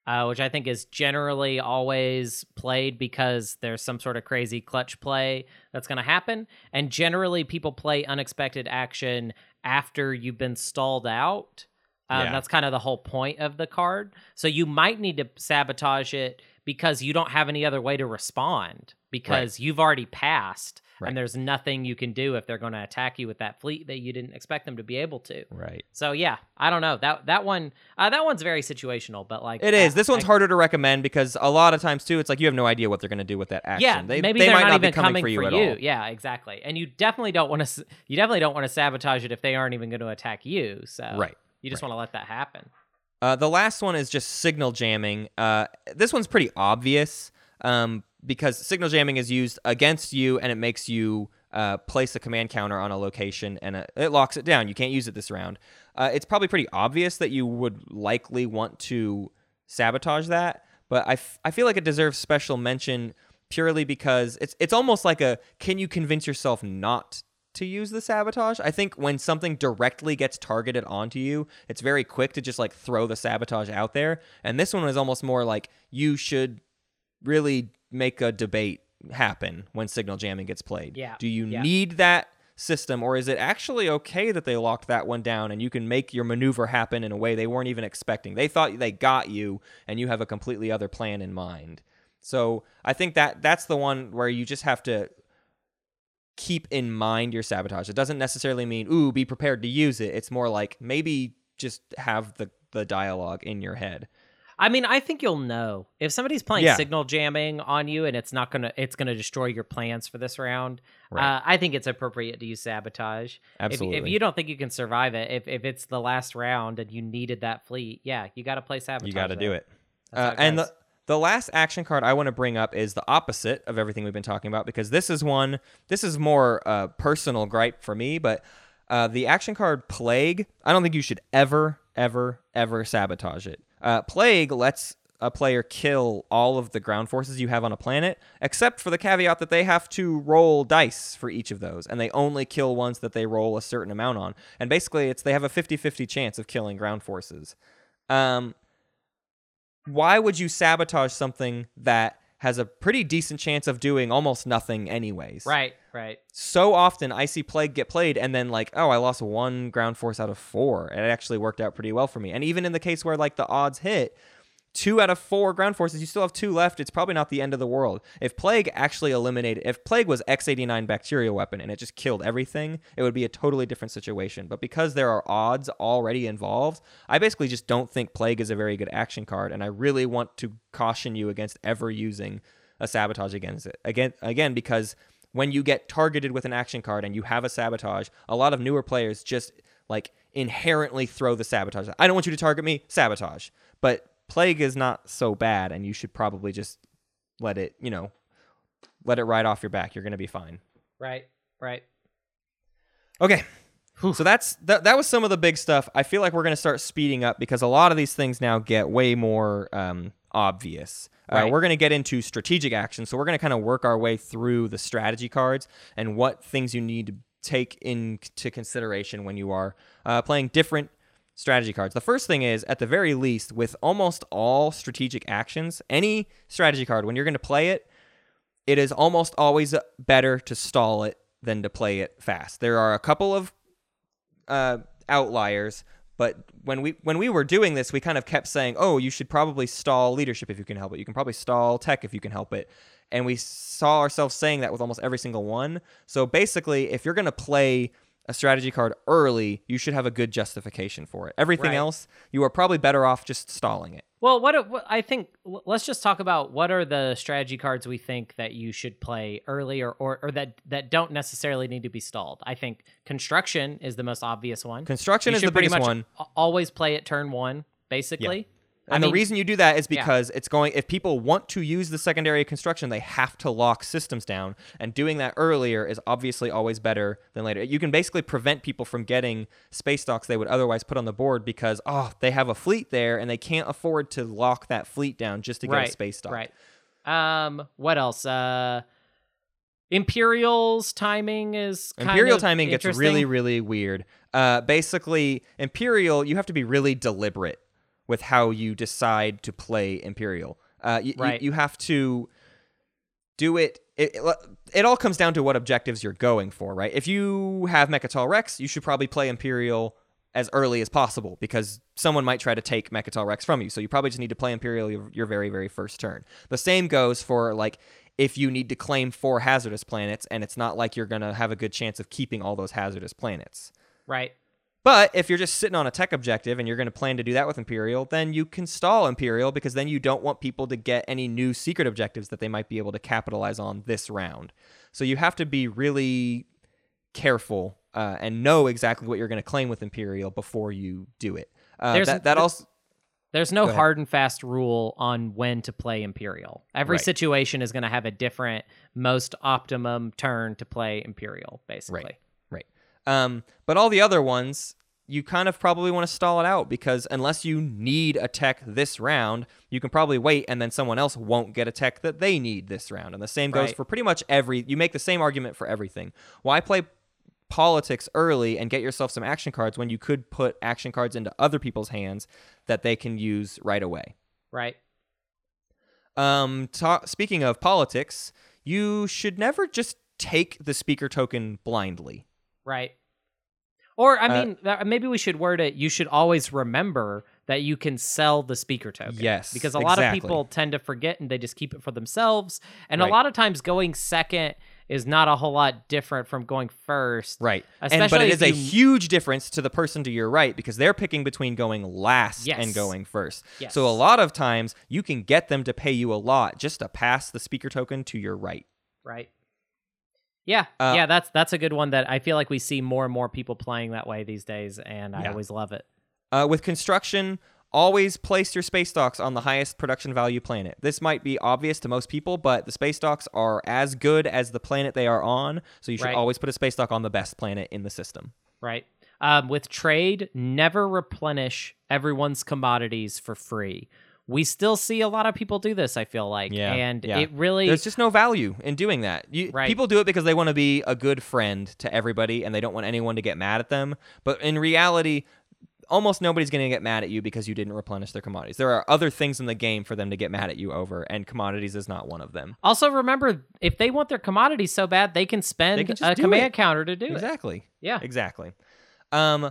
uh, which I think is generally always played because there's some sort of crazy clutch play that's going to happen. And generally, people play unexpected action after you've been stalled out. Um, Yeah. That's kind of the whole point of the card. So you might need to sabotage it because you don't have any other way to respond because you've already passed Right. and there's nothing you can do if they're going to attack you with that fleet that you didn't expect them to be able to. Right. So yeah, I don't know that that one uh, that one's very situational, but like It is. I- This one's I- harder to recommend because a lot of times too, it's like you have no idea what they're going to do with that action. Yeah, they, maybe they might not, not even be coming, coming for you at all. Yeah, exactly. And you definitely don't want to. You definitely don't want to sabotage it if they aren't even going to attack you. So Right. You just right. want to let that happen. Uh, the last one is just signal jamming. Uh, this one's pretty obvious um, because signal jamming is used against you and it makes you uh, place a command counter on a location and uh it locks it down. You can't use it this round. Uh, it's probably pretty obvious that you would likely want to sabotage that, but I, f- I feel like it deserves special mention purely because it's it's almost like a can you convince yourself not to use the sabotage. I think when something directly gets targeted onto you, it's very quick to just like throw the sabotage out there. And this one is almost more like you should really make a debate happen when signal jamming gets played. Yeah, Do you yeah. need that system or is it actually okay that they locked that one down and you can make your maneuver happen in a way they weren't even expecting? They thought they got you and you have a completely other plan in mind. So, I think that that's the one where you just have to keep in mind your sabotage. It doesn't necessarily mean ooh be prepared to use it. It's more like maybe just have the the dialogue in your head. I mean, I think you'll know if somebody's playing Yeah. signal jamming on you, and it's not gonna it's gonna destroy your plans for this round. Right. Uh, I think it's appropriate to use sabotage. If- Absolutely. If, you don't think you can survive it, if if it's the last round and you needed that fleet, yeah, you got to play sabotage. you got to do it. Uh, it and the the last action card I want to bring up is the opposite of everything we've been talking about because this is one this is more uh, personal gripe for me, but uh, the action card Plague, I don't think you should ever, ever, ever sabotage it. Uh, Plague lets a player kill all of the ground forces you have on a planet, except for the caveat that they have to roll dice for each of those, and they only kill ones that they roll a certain amount on. And basically, it's they have a 50-50 chance of killing ground forces. Um, why would you sabotage something that has a pretty decent chance of doing almost nothing anyways? Right, right. so often I see Plague get played and then like, oh, I lost one ground force out of four. And it actually worked out pretty well for me. And even in the case where like the odds hit, two out of four ground forces, you still have two left. It's probably not the end of the world. If Plague actually eliminated, if Plague was X89 bacterial weapon and it just killed everything, it would be a totally different situation. But because there are odds already involved, I basically just don't think Plague is a very good action card. And I really want to caution you against ever using a sabotage against it. Again, again, because when you get targeted with an action card and you have a sabotage, a lot of newer players just like inherently throw the sabotage. I don't want you to target me, sabotage. But plague is not so bad and you should probably just let it, you know, let it ride off your back. You're going to be fine. Right, right. Okay. So that's that, that was some of the big stuff. I feel like we're going to start speeding up because a lot of these things now get way more um, obvious. Uh, we're going to get into strategic action. So we're going to kind of work our way through the strategy cards and what things you need to take into consideration when you are uh, playing different strategy cards. The first thing is, at the very least, with almost all strategic actions, any strategy card, when you're going to play it, it is almost always better to stall it than to play it fast. There are a couple of uh, outliers, but when we when we were doing this, we kind of kept saying, "Oh, you should probably stall leadership if you can help it. You can probably stall tech if you can help it." And we saw ourselves saying that with almost every single one. So basically, if you're going to play a strategy card early, you should have a good justification for it. Everything Right. else, you are probably better off just stalling it. Well, what, what I think, let's just talk about what are the strategy cards we think that you should play early or, or, or that, that don't necessarily need to be stalled. I think construction is the most obvious one. Construction You is the pretty biggest much one. always play it turn one, basically. I And mean, the reason you do that is yeah. because it's going if people want to use the secondary construction, they have to lock systems down. And doing that earlier is obviously always better than later. You can basically prevent people from getting space docks they would otherwise put on the board because oh, they have a fleet there and they can't afford to lock that fleet down just to get right, a space dock. Right. Um, what else? Uh, Imperial's timing is kind Imperial timing gets really, really weird. Uh, basically, Imperial, you have to be really deliberate with how you decide to play Imperial. Uh, you, you- Right. you, have to do it, it. It it all comes down to what objectives you're going for, right? If you have Mecatol Rex, you should probably play Imperial as early as possible because someone might try to take Mecatol Rex from you. So you probably just need to play Imperial your, your very, very first turn. The same goes for like if you need to claim four hazardous planets and it's not like you're going to have a good chance of keeping all those hazardous planets. Right. But if you're just sitting on a tech objective and you're going to plan to do that with Imperial, then you can stall Imperial because then you don't want people to get any new secret objectives that they might be able to capitalize on this round. So you have to be really careful uh, and know exactly what you're going to claim with Imperial before you do it. Uh, There's- that that th- also There's no hard and fast rule on when to play Imperial. Every Right. situation is going to have a different, most optimum turn to play Imperial, basically. Right. Um, but all the other ones, you kind of probably want to stall it out because unless you need a tech this round, you can probably wait and then someone else won't get a tech that they need this round. And the same goes Right. for pretty much every, you make the same argument for everything. Why play politics early and get yourself some action cards when you could put action cards into other people's hands that they can use right away? Right. Um, ta- speaking of politics, you should never just take the speaker token blindly. Right. Or, I Uh, mean, th- maybe we should word it you should always remember that you can sell the speaker token. Yes, Because a lot of people tend to forget and they just keep it for themselves. And Right. a lot of times going second is not a whole lot different from going first. Right. And, Especially but it is is a huge difference to the person to your right because they're picking between going last Yes. and going first. Yes. So a lot of times you can get them to pay you a lot just to pass the speaker token to your right. Right. Yeah, Uh, yeah, that's that's a good one that I feel like we see more and more people playing that way these days, and I always love it. Uh, with construction, always place your space docks on the highest production value planet. This might be obvious to most people, but the space docks are as good as the planet they are on, so you should Right. always put a space dock on the best planet in the system. Right. Um, with trade, never replenish everyone's commodities for free. We still see a lot of people do this. I feel like, Yeah, and yeah. it really There's just no value in doing that. You, Right. People do it because they want to be a good friend to everybody and they don't want anyone to get mad at them. But in reality, almost nobody's going to get mad at you because you didn't replenish their commodities. There are other things in the game for them to get mad at you over, and commodities is not one of them. Also, remember if they want their commodities so bad, they can spend They can a command it. counter to do it. Exactly. Yeah. Exactly. Um,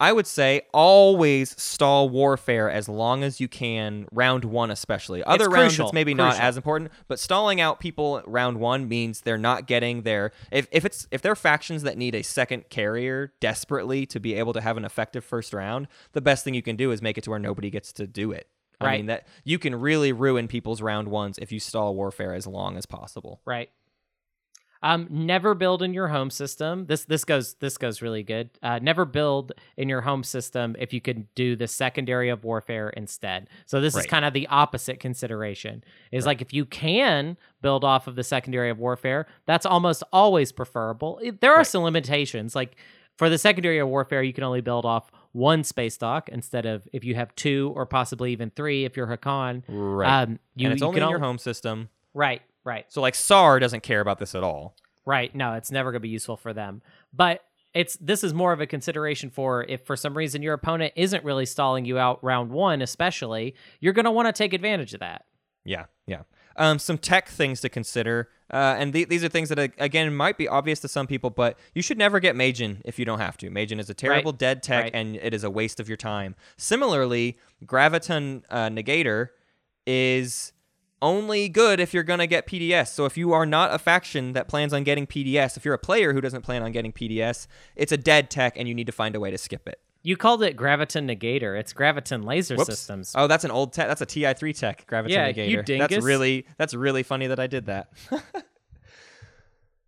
I would say always stall warfare as long as you can, round one especially. Other rounds crucial, it's maybe not as important, but stalling out people round one means they're not getting their if, if it's if they're factions that need a second carrier desperately to be able to have an effective first round, the best thing you can do is make it to where nobody gets to do it. Right. I mean that you can really ruin people's round ones if you stall warfare as long as possible. Right. Um, never build in your home system. This this goes this goes really good. Uh, never build in your home system if you can do the secondary of warfare instead. So this is kind of the opposite consideration. Is like if you can build off of the secondary of warfare, that's almost always preferable. There are Right. some limitations. Like for the secondary of warfare, you can only build off one space dock instead of if you have two or possibly even three if you're Hacan. Right. Um, you, and it's only can in your home system. Right. Right. So like Saar doesn't care about this at all. Right. No, it's never going to be useful for them. But it's this is more of a consideration for if for some reason your opponent isn't really stalling you out round 1 especially, you're going to want to take advantage of that. Yeah, yeah. Um, some tech things to consider, uh, and th- these are things that uh, again might be obvious to some people, but you should never get Magen if you don't have to. Magen is a terrible dead tech, right. and it is a waste of your time. Similarly, Graviton uh, Negator is only good if you're gonna get PDS. So if you are not a faction that plans on getting PDS, if you're a player who doesn't plan on getting PDS, it's a dead tech, and you need to find a way to skip it. You called it Graviton Negator. It's Graviton Laser Whoops. Systems. Oh, that's an old tech. That's a TI3 tech. Graviton Yeah, Negator. you That's really that's really funny that I did that.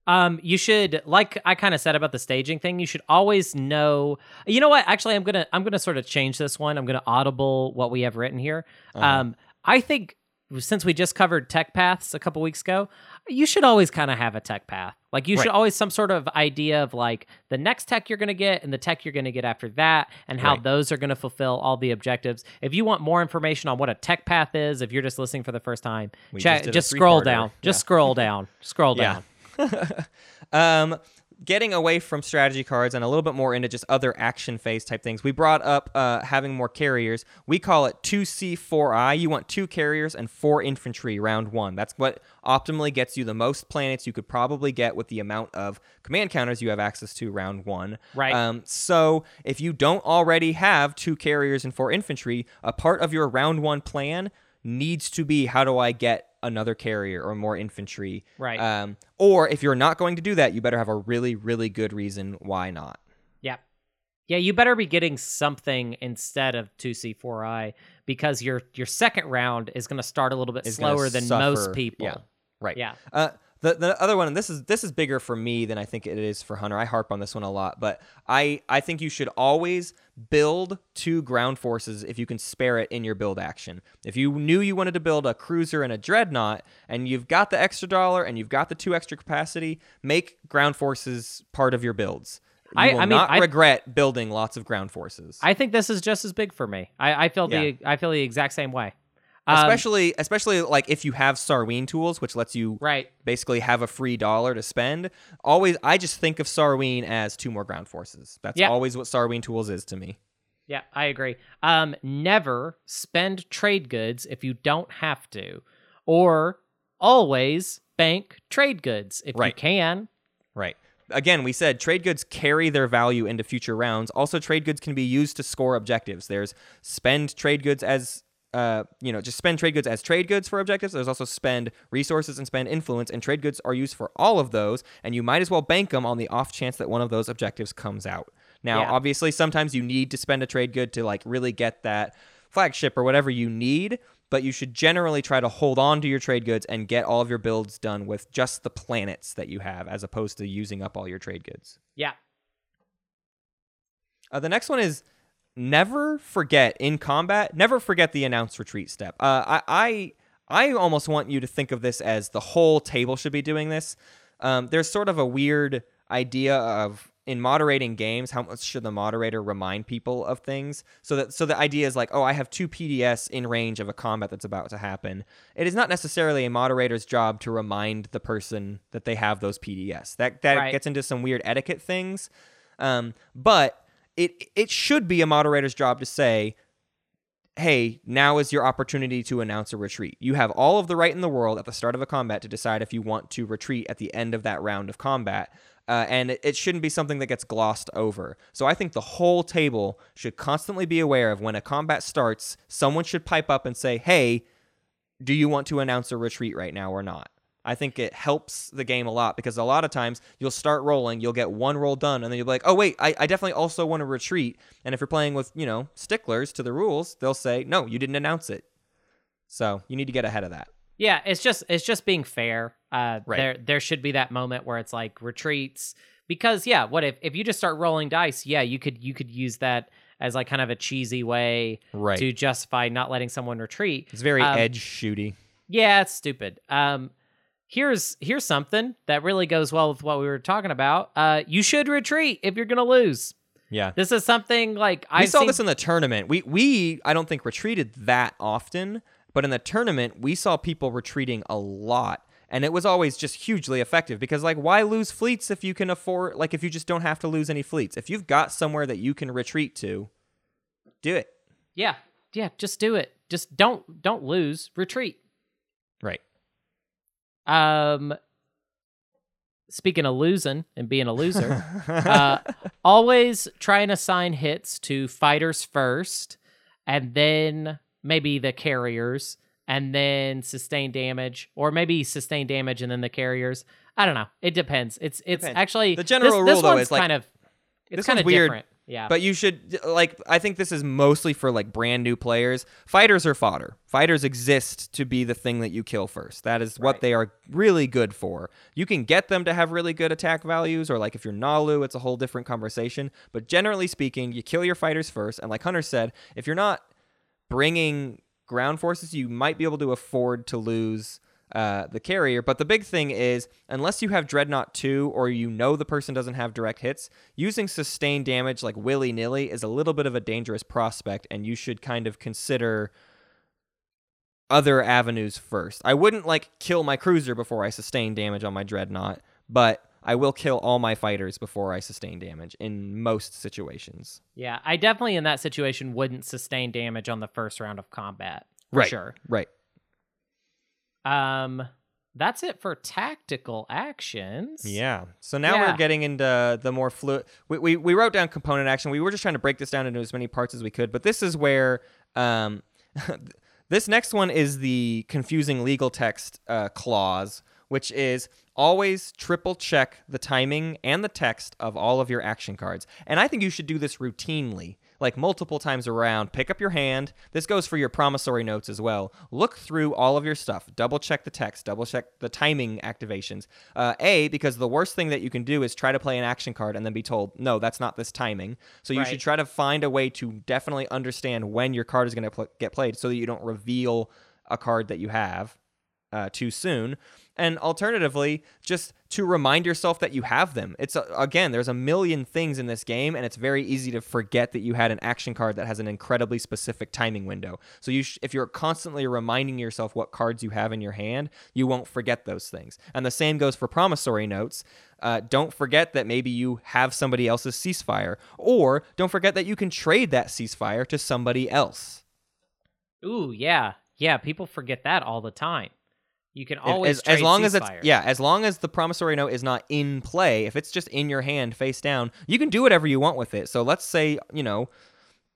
Um, you should like I kind of said about the staging thing. You should always know. You know what? Actually, I'm gonna I'm gonna sort of change this one. I'm gonna audible what we have written here. Uh-huh. Um, I think since we just covered tech paths a couple weeks ago, you should always kind of have a tech path. Like you should always some sort of idea of like the next tech you're gonna get and the tech you're gonna get after that, and how Right. those are gonna fulfill all the objectives. If you want more information on what a tech path is, if you're just listening for the first time, check. just Just scroll down. Just Yeah. scroll down. Scroll down. um, getting away from strategy cards and a little bit more into just other action phase type things. We brought up uh, having more carriers. We call it 2C4I. You want two carriers and four infantry round one. That's what optimally gets you the most planets you could probably get with the amount of command counters you have access to round one. Right. Um, so if you don't already have two carriers and four infantry, a part of your round one plan needs to be how do I get another carrier or more infantry Right. um, or if you're not going to do that, you better have a really, really good reason why not. Yeah. Yeah, you better be getting something instead of 2C4I because your your second round is going to start a little bit slower than most people. Yeah, right. Yeah. Uh, the the other one, and this is this is bigger for me than I think it is for Hunter. I harp on this one a lot, but I I think you should always build two ground forces if you can spare it in your build action. If you knew you wanted to build a cruiser and a dreadnought, and you've got the extra dollar and you've got the two extra capacity, make ground forces part of your builds. You I- will I mean, not I- regret building lots of ground forces. I think this is just as big for me. I, I feel the I feel the exact same way. Um, especially especially like if you have Sarween tools, which lets you right. basically have a free dollar to spend. Always, I just think of Sarween as two more ground forces. That's Yeah. always what Sarween tools is to me. Yeah, I agree. Um, never spend trade goods if you don't have to, or always bank trade goods if you can. Right. Again, we said trade goods carry their value into future rounds. Also, trade goods can be used to score objectives. There's spend trade goods as uh, you know, just spend trade goods as trade goods for objectives. There's also spend resources and spend influence, and trade goods are used for all of those. And you might as well bank them on the off chance that one of those objectives comes out. Now, Yeah. obviously, sometimes you need to spend a trade good to like really get that flagship or whatever you need, but you should generally try to hold on to your trade goods and get all of your builds done with just the planets that you have, as opposed to using up all your trade goods. Yeah. Uh, the next one is never forget in combat. Never forget the announce retreat step. Uh, I, I I almost want you to think of this as the whole table should be doing this. Um, there's sort of a weird idea of in moderating games, how much should the moderator remind people of things? So that so the idea is like, oh, I have two PDS in range of a combat that's about to happen. It is not necessarily a moderator's job to remind the person that they have those PDS. That that Right. gets into some weird etiquette things. Um, but it it should be a moderator's job to say, hey, now is your opportunity to announce a retreat. You have all of the right in the world at the start of a combat to decide if you want to retreat at the end of that round of combat. Uh, and it, it shouldn't be something that gets glossed over. So I think the whole table should constantly be aware of when a combat starts, someone should pipe up and say, hey, do you want to announce a retreat right now or not? I think it helps the game a lot because a lot of times you'll start rolling, you'll get one roll done, and then you'll be like, oh, wait, I, I definitely also want to retreat. And if you're playing with, you know, sticklers to the rules, they'll say, no, you didn't announce it. So you need to get ahead of that. Yeah, it's just it's just being fair. Uh, Right. There there should be that moment where it's like retreats because yeah, what if if you just start rolling dice? Yeah, you could you could use that as like kind of a cheesy way Right. to justify not letting someone retreat. It's very Um, edge shooty. Yeah, it's stupid. Um, here's here's something that really goes well with what we were talking about. Uh, you should retreat if you're gonna lose. Yeah. This is something like I saw this in the tournament. We we I don't think retreated that often, but in the tournament we saw people retreating a lot. And it was always just hugely effective because like why lose fleets if you can afford like if you just don't have to lose any fleets. If you've got somewhere that you can retreat to, do it. yeah yeah just do it. Just don't don't lose. Retreat. Right. Um, speaking of losing and being a loser, uh, always try and assign hits to fighters first, and then maybe the carriers, and then sustain damage, or maybe sustain damage and then the carriers. I don't know. It depends. It's it's Depends. actually The general this, this rule, though, one's is, like- kind of it's kind of weird, different. Yeah. But you should like I think this is mostly for like brand new players. Fighters are fodder. Fighters exist to be the thing that you kill first. That is what Right. they are really good for. You can get them to have really good attack values or like if you're Naalu, it's a whole different conversation, but generally speaking, you kill your fighters first and like Hunter said, if you're not bringing ground forces, you might be able to afford to lose uh, the carrier. But the big thing is, unless you have Dreadnought 2 or you know the person doesn't have direct hits, using sustained damage like willy nilly is a little bit of a dangerous prospect, and you should kind of consider other avenues first. I wouldn't like kill my cruiser before I sustain damage on my Dreadnought, but I will kill all my fighters before I sustain damage in most situations. yeah, I definitely in that situation wouldn't sustain damage on the first round of combat. For Right. sure. Right. Um, that's it for tactical actions. Yeah. So now Yeah. we're getting into the more fluid. We, we, we wrote down component action. We were just trying to break this down into as many parts as we could. But this is where um, this next one is the confusing legal text uh, clause, which is always triple check the timing and the text of all of your action cards. And I think you should do this routinely. Like multiple times around, pick up your hand. This goes for your promissory notes as well. Look through all of your stuff. Double check the text. Double check the timing activations. Uh, a, because the worst thing that you can do is try to play an action card and then be told, no, that's not this timing. So you Right. should try to find a way to definitely understand when your card is going to pl- get played so that you don't reveal a card that you have uh, too soon. And alternatively, just to remind yourself that you have them. It's a, again, there's a million things in this game, and it's very easy to forget that you had an action card that has an incredibly specific timing window. So you, sh- if you're constantly reminding yourself what cards you have in your hand, you won't forget those things. And the same goes for promissory notes. Uh, don't forget that maybe you have somebody else's ceasefire, or don't forget that you can trade that ceasefire to somebody else. Ooh, yeah, yeah. People forget that all the time. You can always as, as long as it's yeah as long as the promissory note is not in play if it's just in your hand face down you can do whatever you want with it so let's say you know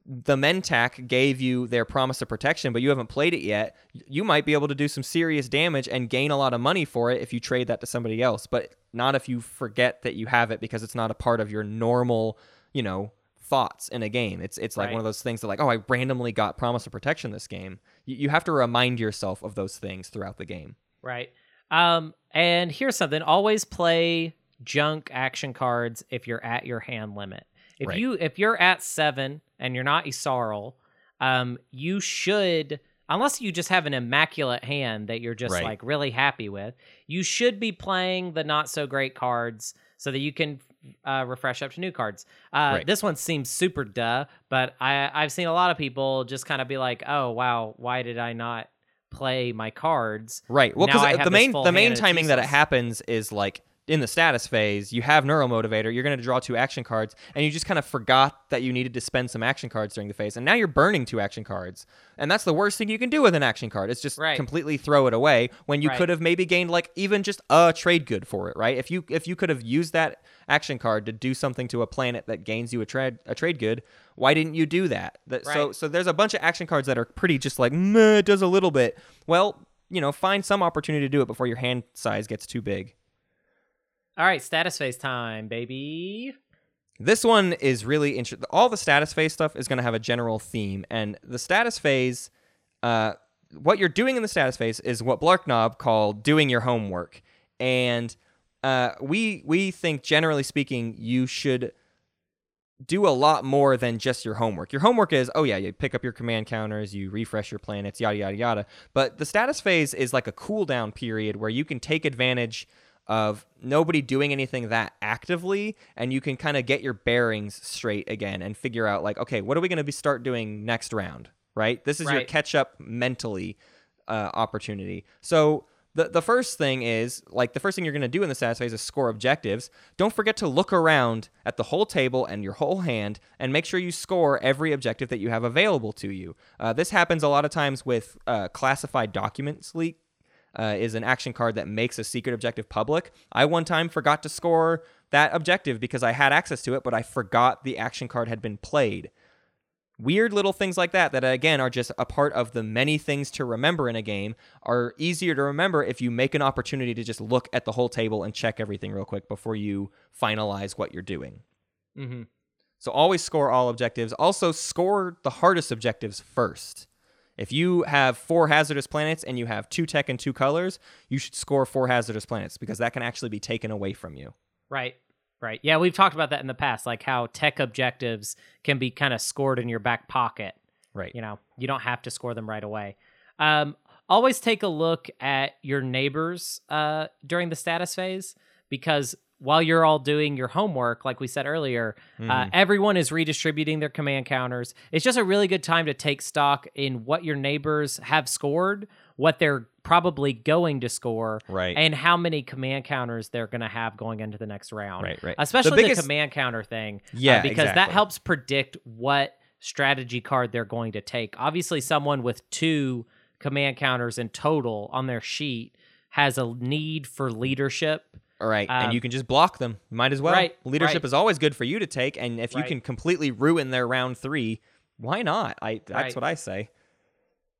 the Mentak gave you their promise of protection, but you haven't played it yet, you might be able to do some serious damage and gain a lot of money for it if you trade that to somebody else, but not if you forget that you have it because it's not a part of your normal, you know, thoughts in a game. It's it's like Right. one of those things that like, oh, I randomly got promise of protection this game. You, you have to remind yourself of those things throughout the game. Right. Um, and here's something: always play junk action cards if you're at your hand limit. If Right. you if you're at seven and you're not Yssaril, um, you should unless you just have an immaculate hand that you're just Right. like really happy with, you should be playing the not so great cards so that you can uh, refresh up to new cards. Uh, Right. This one seems super duh, but I I've seen a lot of people just kind of be like, oh wow, why did I not play my cards? Right. Well, because the main the main timing that it happens is like in the status phase, you have Neural Motivator, you're going to draw two action cards, and you just kind of forgot that you needed to spend some action cards during the phase, and now you're burning two action cards, and that's the worst thing you can do with an action card. It's just Right. completely throw it away when you Right. could have maybe gained like even just a trade good for it, right? If you if you could have used that action card to do something to a planet that gains you a trade a trade good, why didn't you do that? that So Right. so there's a bunch of action cards that are pretty just like meh, it does a little bit. Well, you know, find some opportunity to do it before your hand size gets too big. All right, status phase time, baby. This one is really interesting. All the status phase stuff is going to have a general theme, and the status phase, uh, what you're doing in the status phase is what Blarknob called doing your homework, and uh, we we think generally speaking you should do a lot more than just your homework. Your homework is, oh yeah, you pick up your command counters, you refresh your planets, yada yada yada. But the status phase is like a cooldown period where you can take advantage of nobody doing anything that actively and you can kind of get your bearings straight again and figure out like, okay, what are we going to be start doing next round, right? This is your catch up mentally uh, opportunity. So the the first thing is like the first thing you're going to do in the status phase is score objectives. Don't forget to look around at the whole table and your whole hand and make sure you score every objective that you have available to you. Uh, this happens a lot of times with uh, classified documents leak. Uh, is an action card that makes a secret objective public. I one time forgot to score that objective because I had access to it, but I forgot the action card had been played weird little things like that that again are just a part of the many things to remember in a game are easier to remember if you make an opportunity to just look at the whole table and check everything real quick before you finalize what you're doing Mm-hmm. so always score all objectives also score the hardest objectives first if you have four hazardous planets and you have two tech and two colors you should score four hazardous planets because that can actually be taken away from you Right. Right. Yeah, we've talked about that in the past, like how tech objectives can be kind of scored in your back pocket. right You know, you don't have to score them right away. Um, always take a look at your neighbors uh, during the status phase because while you're all doing your homework, like we said earlier, uh, everyone is redistributing their command counters. It's just a really good time to take stock in what your neighbors have scored, what they're probably going to score, Right. and how many command counters they're going to have going into the next round. Right, right. Especially The the, command counter thing. uh, Yeah, because that helps predict what strategy card they're going to take. Obviously, someone with two command counters in total on their sheet has a need for leadership. All right, Um, and you can just block them. Might as well. right, Leadership right. is always good for you to take, and if you can completely ruin their round three, why not? I that's Right. what I say.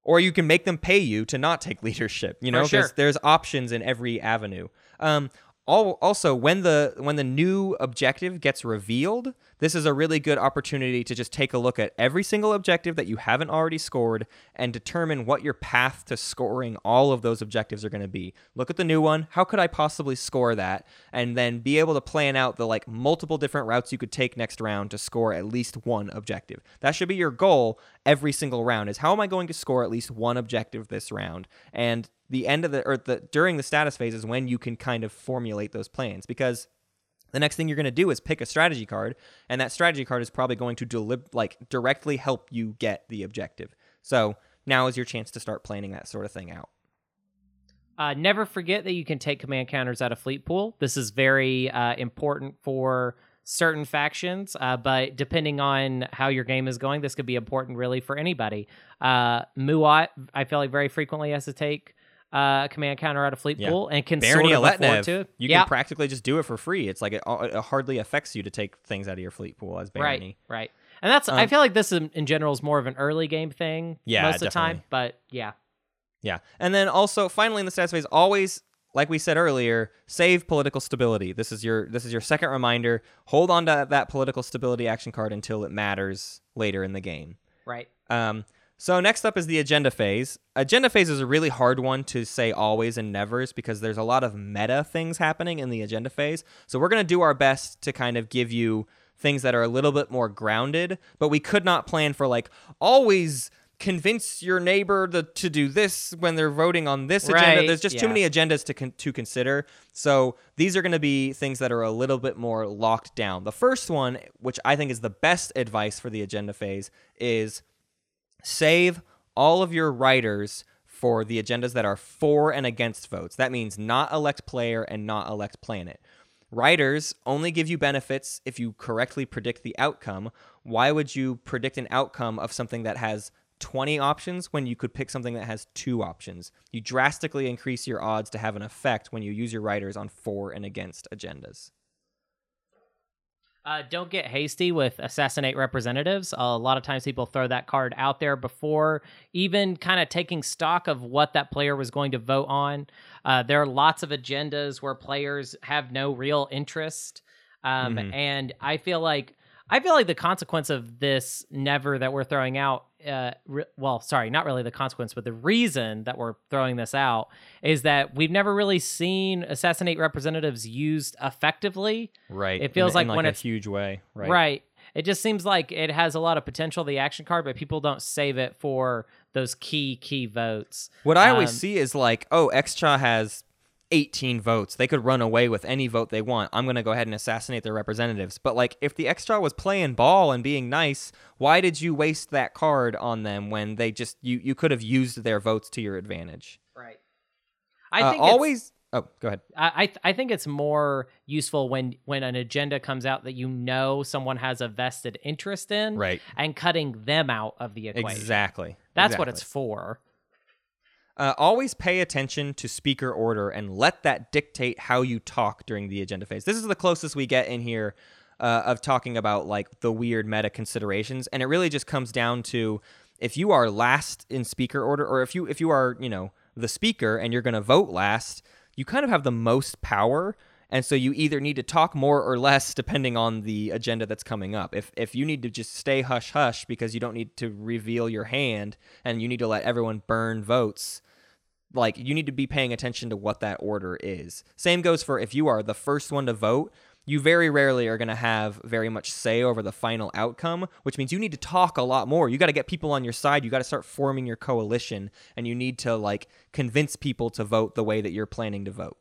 Or you can make them pay you to not take leadership. You know, sure. there's options in every avenue. Um, also, when the when the new objective gets revealed, this is a really good opportunity to just take a look at every single objective that you haven't already scored and determine what your path to scoring all of those objectives are going to be. Look at the new one. How could I possibly score that? And then be able to plan out the like multiple different routes you could take next round to score at least one objective. That should be your goal every single round is how am I going to score at least one objective this round? And the end of the or the during the status phase is when you can kind of formulate those plans because the next thing you're going to do is pick a strategy card and that strategy card is probably going to delib- like directly help you get the objective so now is your chance to start planning that sort of thing out Uh, never forget that you can take command counters out of fleet pool. This is very uh, important for certain factions, uh, but depending on how your game is going, this could be important really for anybody. Uh, Muaat, I feel like very frequently has to take uh, a command counter out of fleet Yeah. pool and can Barony sort of afford to. you yeah, can practically just do it for free it's like it, it hardly affects you to take things out of your fleet pool as Barony. right, right. And that's I Um, feel like this in, in general is more of an early game thing Yeah, most of the time, but yeah. Yeah. And then also finally in the stats phase, always like we said earlier, save political stability. This is your this is your second reminder. Hold on to that political stability action card until it matters later in the game. Right. Um, so next up is the agenda phase. Agenda phase is a really hard one to say always and nevers because there's a lot of meta things happening in the agenda phase. So we're gonna do our best to kind of give you things that are a little bit more grounded, but we could not plan for like always convince your neighbor to, to do this when they're voting on this agenda. There's just too many agendas to con- to consider. So these are going to be things that are a little bit more locked down. The first one, which I think is the best advice for the agenda phase, is save all of your riders for the agendas that are for and against votes. That means not elect player and not elect planet. Riders only give you benefits if you correctly predict the outcome. Why would you predict an outcome of something that has 20 options when you could pick something that has two options? You drastically increase your odds to have an effect when you use your riders on for and against agendas. Uh, don't get hasty with assassinate representatives. a lot of times people throw that card out there before even kind of taking stock of what that player was going to vote on. Uh, there are lots of agendas where players have no real interest. Um, Mhm. And I feel like I feel like the consequence of this never that we're throwing out. Uh, re- well, sorry, not really the consequence, but the reason that we're throwing this out is that we've never really seen assassinate representatives used effectively. Right. It feels in, like in when a it's- huge way. Right. Right. It just seems like it has a lot of potential, the action card, but people don't save it for those key, key votes. What I always Um, see is like, oh, Xxcha has 18 votes. They could run away with any vote they want. I'm going to go ahead and assassinate their representatives. But like if the Xxcha was playing ball and being nice, why did you waste that card on them when they just you you could have used their votes to your advantage? Right. I Uh, think it's- always Oh, go ahead. I I th- I think it's more useful when when an agenda comes out that you know someone has a vested interest in, Right. and cutting them out of the equation. Exactly. That's what it's for. Uh, always pay attention to speaker order and let that dictate how you talk during the agenda phase. This is the closest we get in here uh, of talking about like the weird meta considerations, and it really just comes down to if you are last in speaker order, or if you if you are you know the speaker and you're going to vote last, you kind of have the most power. And so you either need to talk more or less depending on the agenda that's coming up. If if you need to just stay hush hush because you don't need to reveal your hand and you need to let everyone burn votes, like you need to be paying attention to what that order is. Same goes for if you are the first one to vote, you very rarely are going to have very much say over the final outcome, which means you need to talk a lot more. You got to get people on your side. You got to start forming your coalition and you need to like convince people to vote the way that you're planning to vote.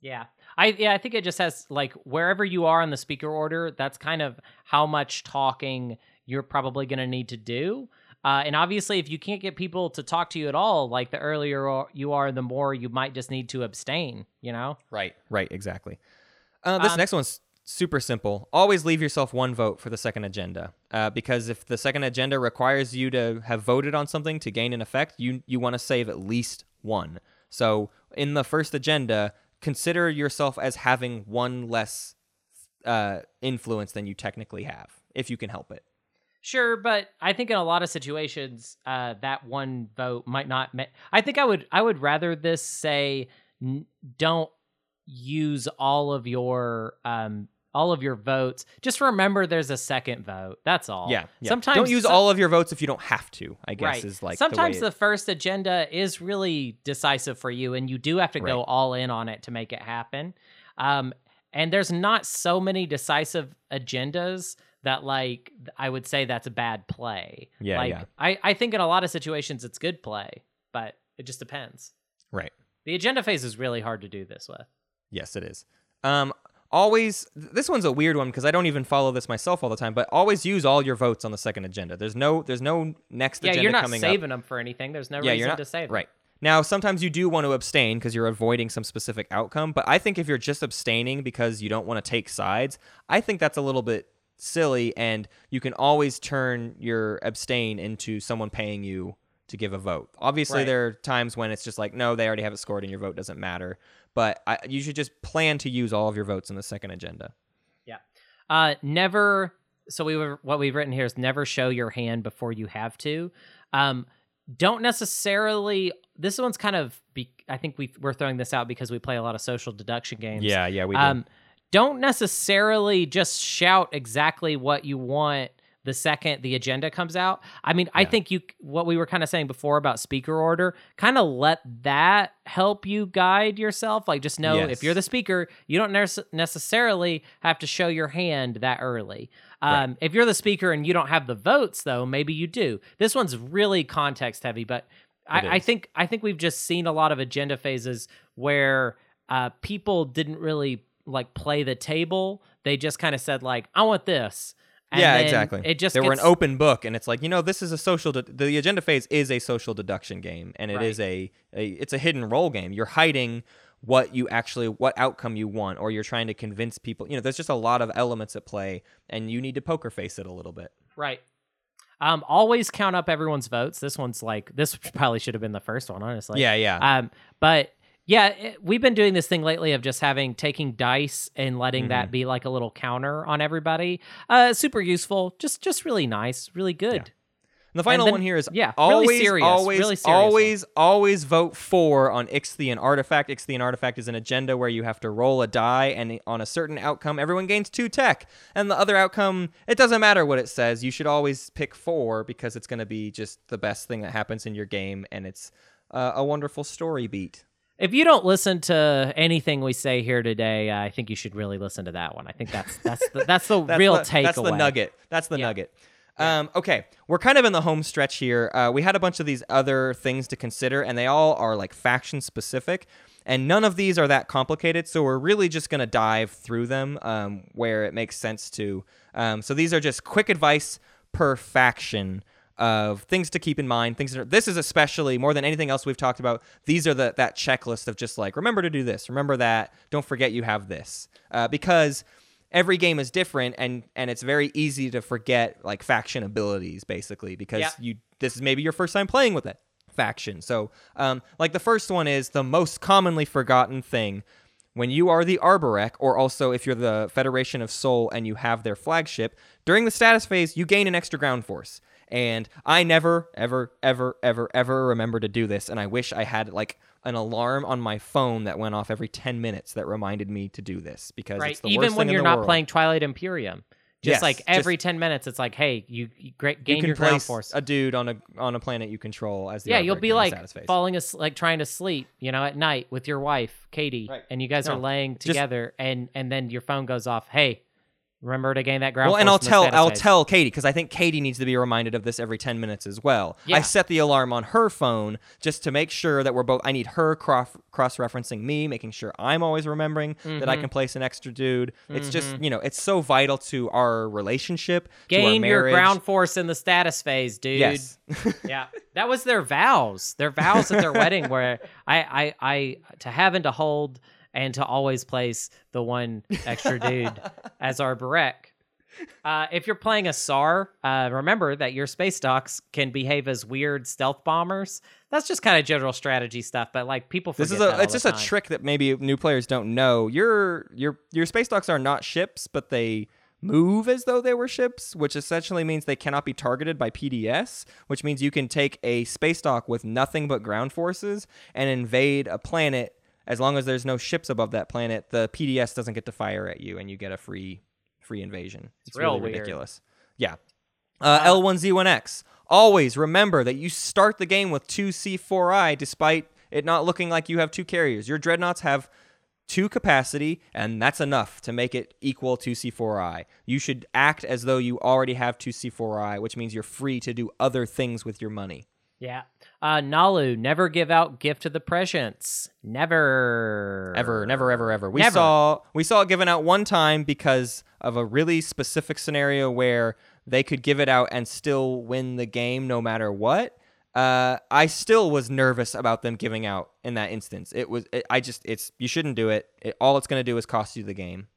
Yeah. I yeah, I think it just has like wherever you are in the speaker order, that's kind of how much talking you're probably going to need to do. Uh, and obviously, if you can't get people to talk to you at all, like the earlier you are, the more you might just need to abstain. You know? Right. Right, exactly. Uh, this Um, next one's super simple. Always leave yourself one vote for the second agenda, uh, because if the second agenda requires you to have voted on something to gain an effect, you you want to save at least one. So in the first agenda, consider yourself as having one less uh, influence than you technically have, if you can help it. Sure, but I think in a lot of situations, uh, that one vote might not. Ma- I think I would I would rather this say n- don't use all of your um all of your votes. Just remember there's a second vote. That's all. Yeah, yeah. Sometimes don't use all of your votes if you don't have to. I guess right. is like sometimes the, the, first agenda is really decisive for you, and you do have to go all in on it to make it happen. Um, and there's not so many decisive agendas that like I would say that's a bad play. Yeah, like, yeah. I I think in a lot of situations it's good play, but it just depends. right. The agenda phase is really hard to do this with. Yes, it is. Um, always. This one's a weird one because I don't even follow this myself all the time. But always use all your votes on the second agenda. There's no. There's no next agenda. Yeah, agenda you're not coming up. saving them for anything. There's no yeah, reason you're not to save them. right. Now, sometimes you do want to abstain because you're avoiding some specific outcome. But I think if you're just abstaining because you don't want to take sides, I think that's a little bit silly. And you can always turn your abstain into someone paying you to give a vote. Obviously, Right. there are times when it's just like, no, they already have it scored and your vote doesn't matter. But I, you should just plan to use all of your votes in the second agenda. Yeah. Uh, never. So we were what we've written here is never show your hand before you have to. Um, don't necessarily. This one's kind of. Be, I think we we're throwing this out because we play a lot of social deduction games. Yeah, yeah, we do. Um, don't necessarily just shout exactly what you want the second the agenda comes out. I mean, I think you what we were kind of saying before about speaker order, kind of let that help you guide yourself. Like just know Yes. if you're the speaker, you don't nec- necessarily have to show your hand that early. Um, If you're the speaker and you don't have the votes, though, maybe you do. This one's really context heavy, but I, I think I think we've just seen a lot of agenda phases where uh, people didn't really like play the table. They just kind of said like, "I want this." And yeah, exactly. It just they were an open book, and it's like you know this is a social. De- the agenda phase is a social deduction game, and it Right. is a, a it's a hidden role game. You're hiding what you actually what outcome you want, or you're trying to convince people. You know, there's just a lot of elements at play, and you need to poker face it a little bit. right. Um, always count up everyone's votes. This one's like this probably should have been the first one, honestly. yeah, yeah, Um, but yeah, it, we've been doing this thing lately of just having taking dice and letting Mm-hmm. that be like a little counter on everybody. Uh, super useful. Just just really nice, really good. And the final then- one here is yeah, really serious, always, really serious one. always, always vote for on Ixthian Artifact. Ixthian Artifact is an agenda where you have to roll a die, and on a certain outcome, everyone gains two tech. And the other outcome, it doesn't matter what it says. You should always pick four because it's going to be just the best thing that happens in your game, and it's uh, a wonderful story beat. If you don't listen to anything we say here today, uh, I think you should really listen to that one. I think that's that's the, that's the That's real the, takeaway. That's the nugget. That's the Yeah. nugget. Um, okay, we're kind of in the home stretch here. Uh, we had a bunch of these other things to consider, and they all are like faction specific, and none of these are that complicated. So we're really just going to dive through them um, where it makes sense to. Um, so these are just quick advice per faction of things to keep in mind. Things that are, this is especially more than anything else we've talked about. These are the that checklist of just like remember to do this, remember that, don't forget you have this, uh, because every game is different and and it's very easy to forget like faction abilities basically because Yeah. you this is maybe your first time playing with it faction so um like the first one is the most commonly forgotten thing when you are the Arborec, or also if you're the Federation of Sol and you have their flagship, during the status phase, you gain an extra ground force. And I never, ever, ever, ever, ever remember to do this. And I wish I had like an alarm on my phone that went off every 10 minutes that reminded me to do this because right? it's the Even worst when thing you're the not world. playing Twilight Imperium, just Yes, like just- every ten minutes, it's like, hey, you, you great, gain you can your ground place force. a dude on a on a planet you control as the yeah, you'll be like falling as like trying to sleep, you know, at night with your wife, Katie, Right. and you guys are No, laying just- together, and and then your phone goes off. Hey, remember to gain that ground. Well, and I'll tell I'll phase. tell Katie because I think Katie needs to be reminded of this every ten minutes as well. Yeah. I set the alarm on her phone just to make sure that we're both. I need her cross cross referencing me, making sure I'm always remembering that I Mhm. can place an extra dude. It's just you know it's so vital to our relationship, to our gain your ground force in the status phase, dude. Yes. yeah, that was their vows. Their vows at their wedding, where I, I, I, to have and to hold, and to always place the one extra dude as Arborec. Uh, if you're playing a Saar, uh, remember that your space docks can behave as weird stealth bombers. That's just kind of general strategy stuff, but like people forget This is a it's just a trick that maybe new players don't know. Your your your space docks are not ships, but they move as though they were ships, which essentially means they cannot be targeted by PDS, which means you can take a space dock with nothing but ground forces and invade a planet as long as there's no ships above that planet, the PDS doesn't get to fire at you and you get a free free invasion. It's real really weird. ridiculous. Yeah. Uh, L1Z1X. Always remember that you start the game with two C4I despite it not looking like you have two carriers. Your dreadnoughts have two capacity, and that's enough to make it equal to C4I. You should act as though you already have two C4I, which means you're free to do other things with your money. Yeah. Uh, Naalu, never give out gift to the prescience. Never. Ever, never, ever, ever. We Never. saw we saw it given out one time because of a really specific scenario where they could give it out and still win the game no matter what. Uh, I still was nervous about them giving out in that instance. It was it, I just it's you shouldn't do it. it all it's going to do is cost you the game.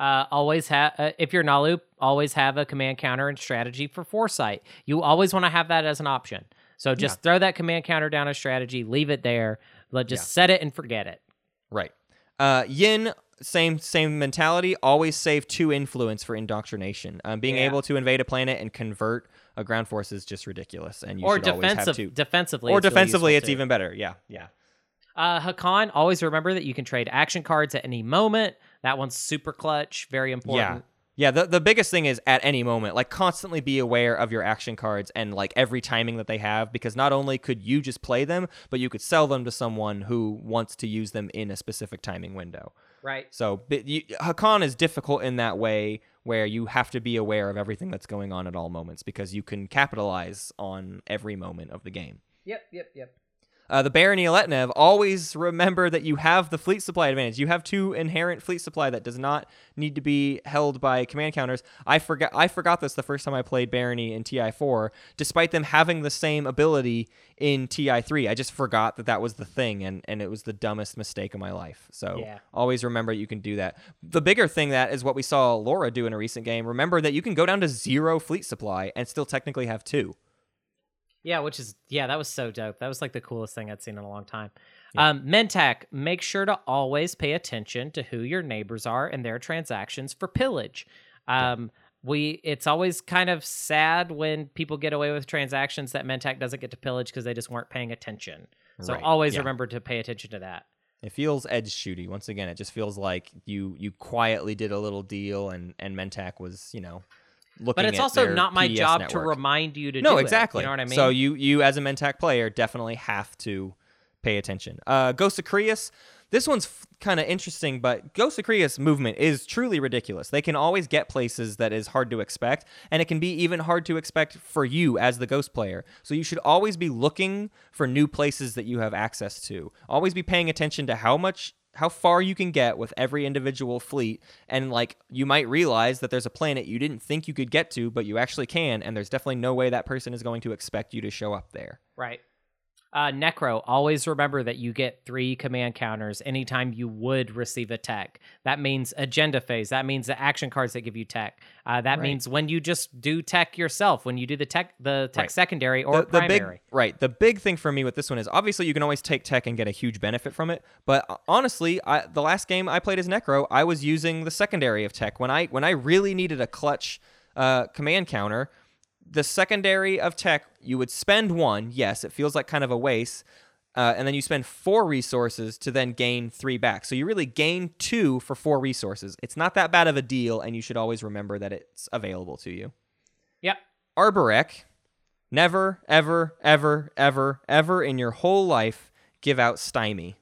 Uh, always have uh, if you're Naalu, always have a command counter and strategy for foresight. You always want to have that as an option. So just throw that command counter down as strategy, leave it there. Let just set it and forget it. Right. Uh, Yin, same same mentality. Always save two influence for indoctrination. Um, being Yeah. able to invade a planet and convert a ground force is just ridiculous. And you or should always have defensive, two. defensively, or it's defensively, useful it's too. even better. Yeah, yeah. Uh, Hacan, always remember that you can trade action cards at any moment. That one's super clutch, very important. Yeah, Yeah, the, the biggest thing is at any moment, like constantly be aware of your action cards and like every timing that they have, because not only could you just play them, but you could sell them to someone who wants to use them in a specific timing window. Right. So you, Hacan is difficult in that way where you have to be aware of everything that's going on at all moments because you can capitalize on every moment of the game. Yep. Yep. Yep. Uh, the Barony of Letnev, always remember that you have the fleet supply advantage. You have two inherent fleet supply that does not need to be held by command counters. I forgot I forgot this the first time I played Barony in TI4, despite them having the same ability in TI3. I just forgot that that was the thing, and, and it was the dumbest mistake of my life. So Yeah. always remember you can do that. The bigger thing that is what we saw Laura do in a recent game. Remember that you can go down to zero fleet supply and still technically have two. Yeah, which is yeah, that was so dope. That was like the coolest thing I'd seen in a long time. Um, Mentak, make sure to always pay attention to who your neighbors are and their transactions for pillage. Um, we it's always kind of sad when people get away with transactions that Mentak doesn't get to pillage because they just weren't paying attention. So Right, always yeah. remember to pay attention to that. It feels edge shooty. Once again, it just feels like you you quietly did a little deal, and and Mentak was you know looking. But it's also not my PDS job to remind you to No, do it. exactly. You know what I mean? So you you as a Mentak player definitely have to pay attention. Uh, Ghost of Creuss. This one's f- kind of interesting, but Ghost of Creuss movement is truly ridiculous. They can always get places that is hard to expect, and it can be even hard to expect for you as the Ghost player. So you should always be looking for new places that you have access to. Always be paying attention to how much how far you can get with every individual fleet and like you might realize that there's a planet you didn't think you could get to but you actually can and there's definitely no way that person is going to expect you to show up there Right. Uh, Nekro, always remember that you get three command counters anytime you would receive a tech. That means agenda phase. That means the action cards that give you tech. Uh, that Right. means when you just do tech yourself, when you do the tech, the tech Right. secondary or the, the primary. big right the big thing for me with this one is obviously you can always take tech and get a huge benefit from it but uh, honestly I, the last game i played as Nekro i was using the secondary of tech when i when i really needed a clutch uh, command counter the secondary of tech you would spend one yes it feels like kind of a waste uh, and then you spend four resources to then gain three back so you really gain two for four resources it's not that bad of a deal and you should always remember that it's available to you Yep. Arborec, never, ever, ever, ever, ever in your whole life give out stymie.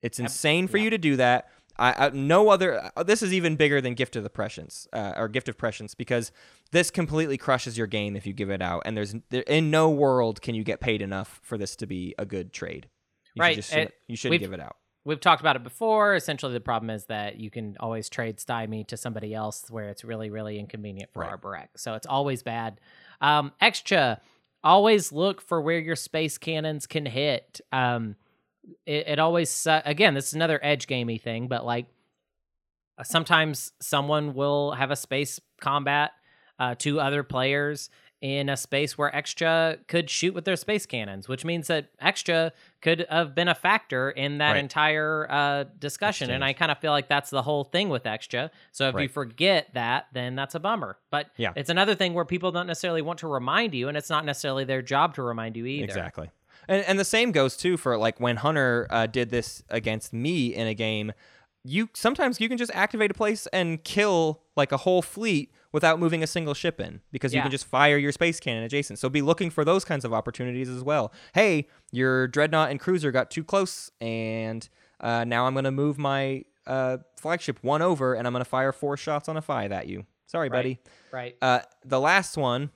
It's insane for yeah. you to do that. I, I no other. uh, This is even bigger than Gift of the Prescience uh, or Gift of Prescience because this completely crushes your game if you give it out. And there's there, in no world can you get paid enough for this to be a good trade. You Right, Should just, it- you should give it out. We've talked about it before. Essentially, the problem is that you can always trade stymie to somebody else where it's really, really inconvenient for Right. Arborec. So it's always bad. Um, Xxcha, always look for where your space cannons can hit. Um, it, it always, su- again, this is another edge gamey thing, but like sometimes someone will have a space combat uh, to other players in a space where Xxcha could shoot with their space cannons, which means that Xxcha could have been a factor in that Right. entire uh, discussion. And I kind of feel like that's the whole thing with Xxcha. So if you forget that, then that's a bummer. But Yeah. it's another thing where people don't necessarily want to remind you, and it's not necessarily their job to remind you either. Exactly. And, and the same goes too for like when Hunter uh, did this against me in a game. You sometimes you can just activate a place and kill like a whole fleet without moving a single ship in because you can just fire your space cannon adjacent. So be looking for those kinds of opportunities as well. Hey, your dreadnought and cruiser got too close, and uh, now I'm going to move my uh, flagship one over, and I'm going to fire four shots on a five at you. Sorry, Right. buddy. Right. Uh, the last one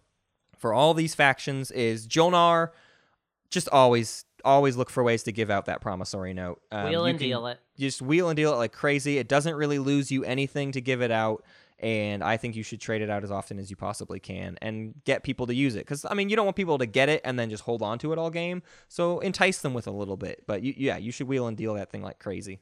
for all these factions is Jol-Nar. Just always, always look for ways to give out that promissory note. Um, Wheel and can deal it. Just wheel and deal it like crazy. It doesn't really lose you anything to give it out, and I think you should trade it out as often as you possibly can and get people to use it. Because I mean, you don't want people to get it and then just hold on to it all game. So entice them with a little bit. But you, yeah, you should wheel and deal that thing like crazy.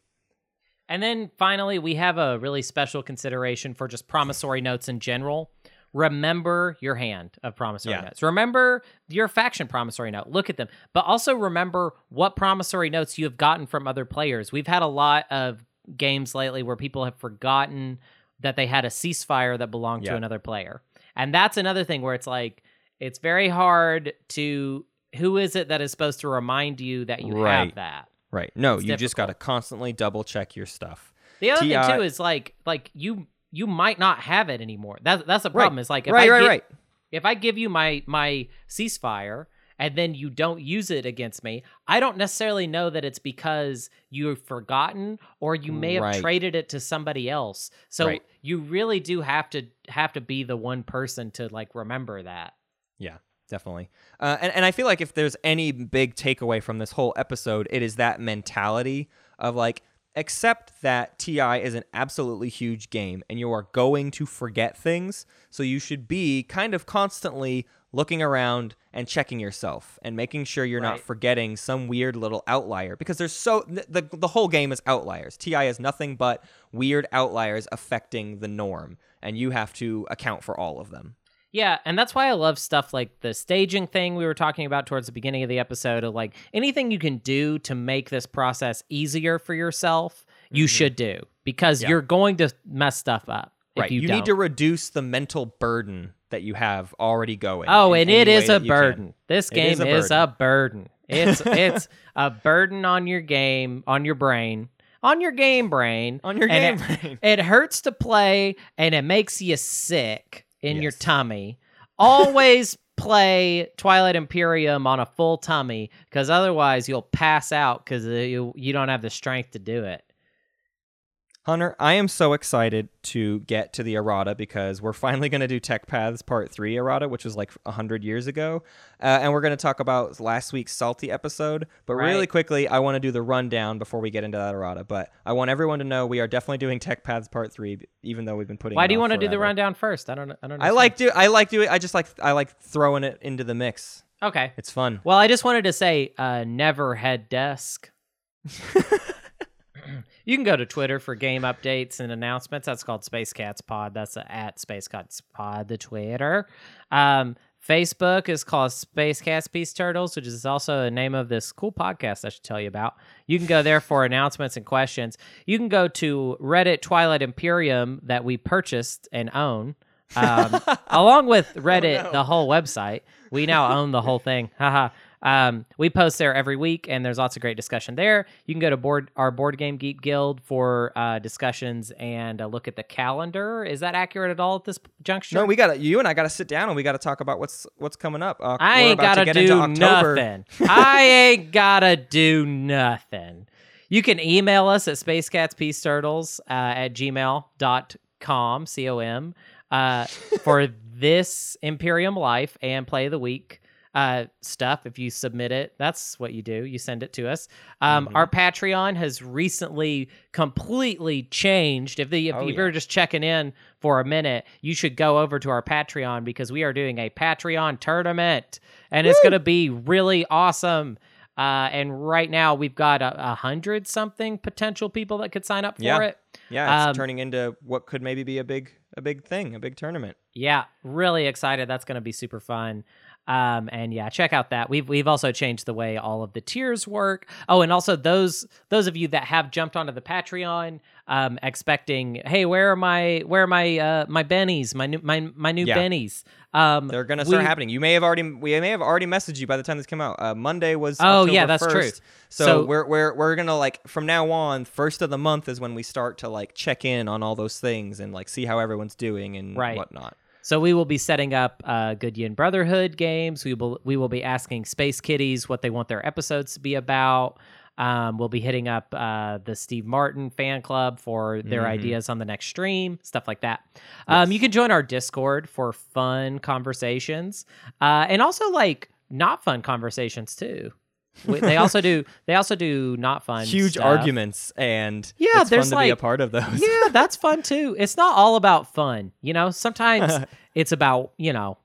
And then finally, we have a really special consideration for just promissory notes in general. Remember your hand of promissory Yeah. notes. Remember your faction promissory note. Look at them. But also remember what promissory notes you have gotten from other players. We've had a lot of games lately where people have forgotten that they had a ceasefire that belonged to another player. And that's another thing where it's like, it's very hard to. Who is it that is supposed to remind you that you have that? Right. No, It's you just got to constantly double check your stuff. The other TI thing too is like like you you might not have it anymore. That's that's the problem. Is like if right, I right, gi- right. if I give you my my ceasefire and then you don't use it against me, I don't necessarily know that it's because you've forgotten or you may have Right. traded it to somebody else. So Right. you really do have to have to be the one person to like remember that. Yeah, definitely. Uh, and, and I feel like if there's any big takeaway from this whole episode, it is that mentality of like, accept that TI is an absolutely huge game and you are going to forget things. So you should be kind of constantly looking around and checking yourself and making sure you're not forgetting some weird little outlier because there's so the, the the whole game is outliers. TI is nothing but weird outliers affecting the norm and you have to account for all of them. Yeah, and that's why I love stuff like the staging thing we were talking about towards the beginning of the episode of like anything you can do to make this process easier for yourself, you mm-hmm. should do because Yeah. you're going to mess stuff up. If right. you, You, need to reduce the mental burden that you have already going. Oh, and it is a you can. burden. This game is a is a burden. It's it's a burden on your game, on your brain, on your game brain. On your game it- brain. It hurts to play and it makes you sick in your tummy. Always play Twilight Imperium on a full tummy because otherwise you'll pass out because uh, you you don't have the strength to do it. Hunter, I am so excited to get to the errata because we're finally going to do Tech Paths Part 3 errata, which was like 100 years ago. Uh, and we're going to talk about last week's Salty episode. But really quickly, I want to do the rundown before we get into that errata. But I want everyone to know we are definitely doing Tech Paths Part 3, even though we've been putting Why do you want to do the rundown first? I don't I don't. I like do I like do I just like I like throwing it into the mix. Okay. It's fun. Well, I just wanted to say, uh, never head desk. you can go to Twitter for game updates and announcements. That's called Space Cats Pod. That's uh, at Space Cats Pod, the Twitter. Um, Facebook is called Space Cats Peace Turtles, which is also the name of this cool podcast I should tell you about. You can go there for announcements and questions. You can go to Reddit Twilight Imperium that we purchased and own. Um, along with Reddit, no. the whole website. We now own the whole thing. Haha. Um, we post there every week, and there's lots of great discussion there. You can go to board our board game geek guild for uh, discussions and a look at the calendar. Is that accurate at all at this juncture? No, we got to you and I got to sit down and we got to talk about what's what's coming up. Uh, I we're ain't to gotta get into do October. nothing. I ain't gotta do nothing. You can email us at spacecatspeaceturtles uh, at gmail.com, C-O-M, uh, for this Imperium Life and Play of the Week uh, stuff. If you submit it, that's what you do. You send it to us. Um, Mhm. Our Patreon has recently completely changed. If, the, if Oh, you're yeah. just checking in for a minute, you should go over to our Patreon because we are doing a Patreon tournament and it's going to be really awesome. Uh, and right now we've got a, a hundred something potential people that could sign up for Yeah. it. Yeah, it's Um, turning into what could maybe be a big a big thing, a big tournament. Yeah, really excited. That's going to be super fun. Um, and yeah, check out that. We've we've also changed the way all of the tiers work. Oh, and also those those of you that have jumped onto the Patreon, um, expecting, hey, where are my where are my uh my bennies, my new my my new Yeah. bennies? Um, They're gonna start we- happening. You may have already we may have already messaged you by the time this came out. Uh, Monday was Oh, yeah, October that's true. So, So- we're we're we're gonna like from now on, first of the month is when we start to like check in on all those things and like see how everyone's doing and Right. whatnot. So we will be setting up uh, Good Yin Brotherhood games. We will we will be asking Space Kitties what they want their episodes to be about. Um, we'll be hitting up uh, the Steve Martin fan club for their Mhm. ideas on the next stream, stuff like that. Um, you can join our Discord for fun conversations, uh, and also like not fun conversations too. They also do they also do not fun Huge stuff. arguments and Yeah, it's there's fun to be a part of those. yeah, that's fun too. It's not all about fun, you know. Sometimes it's about you know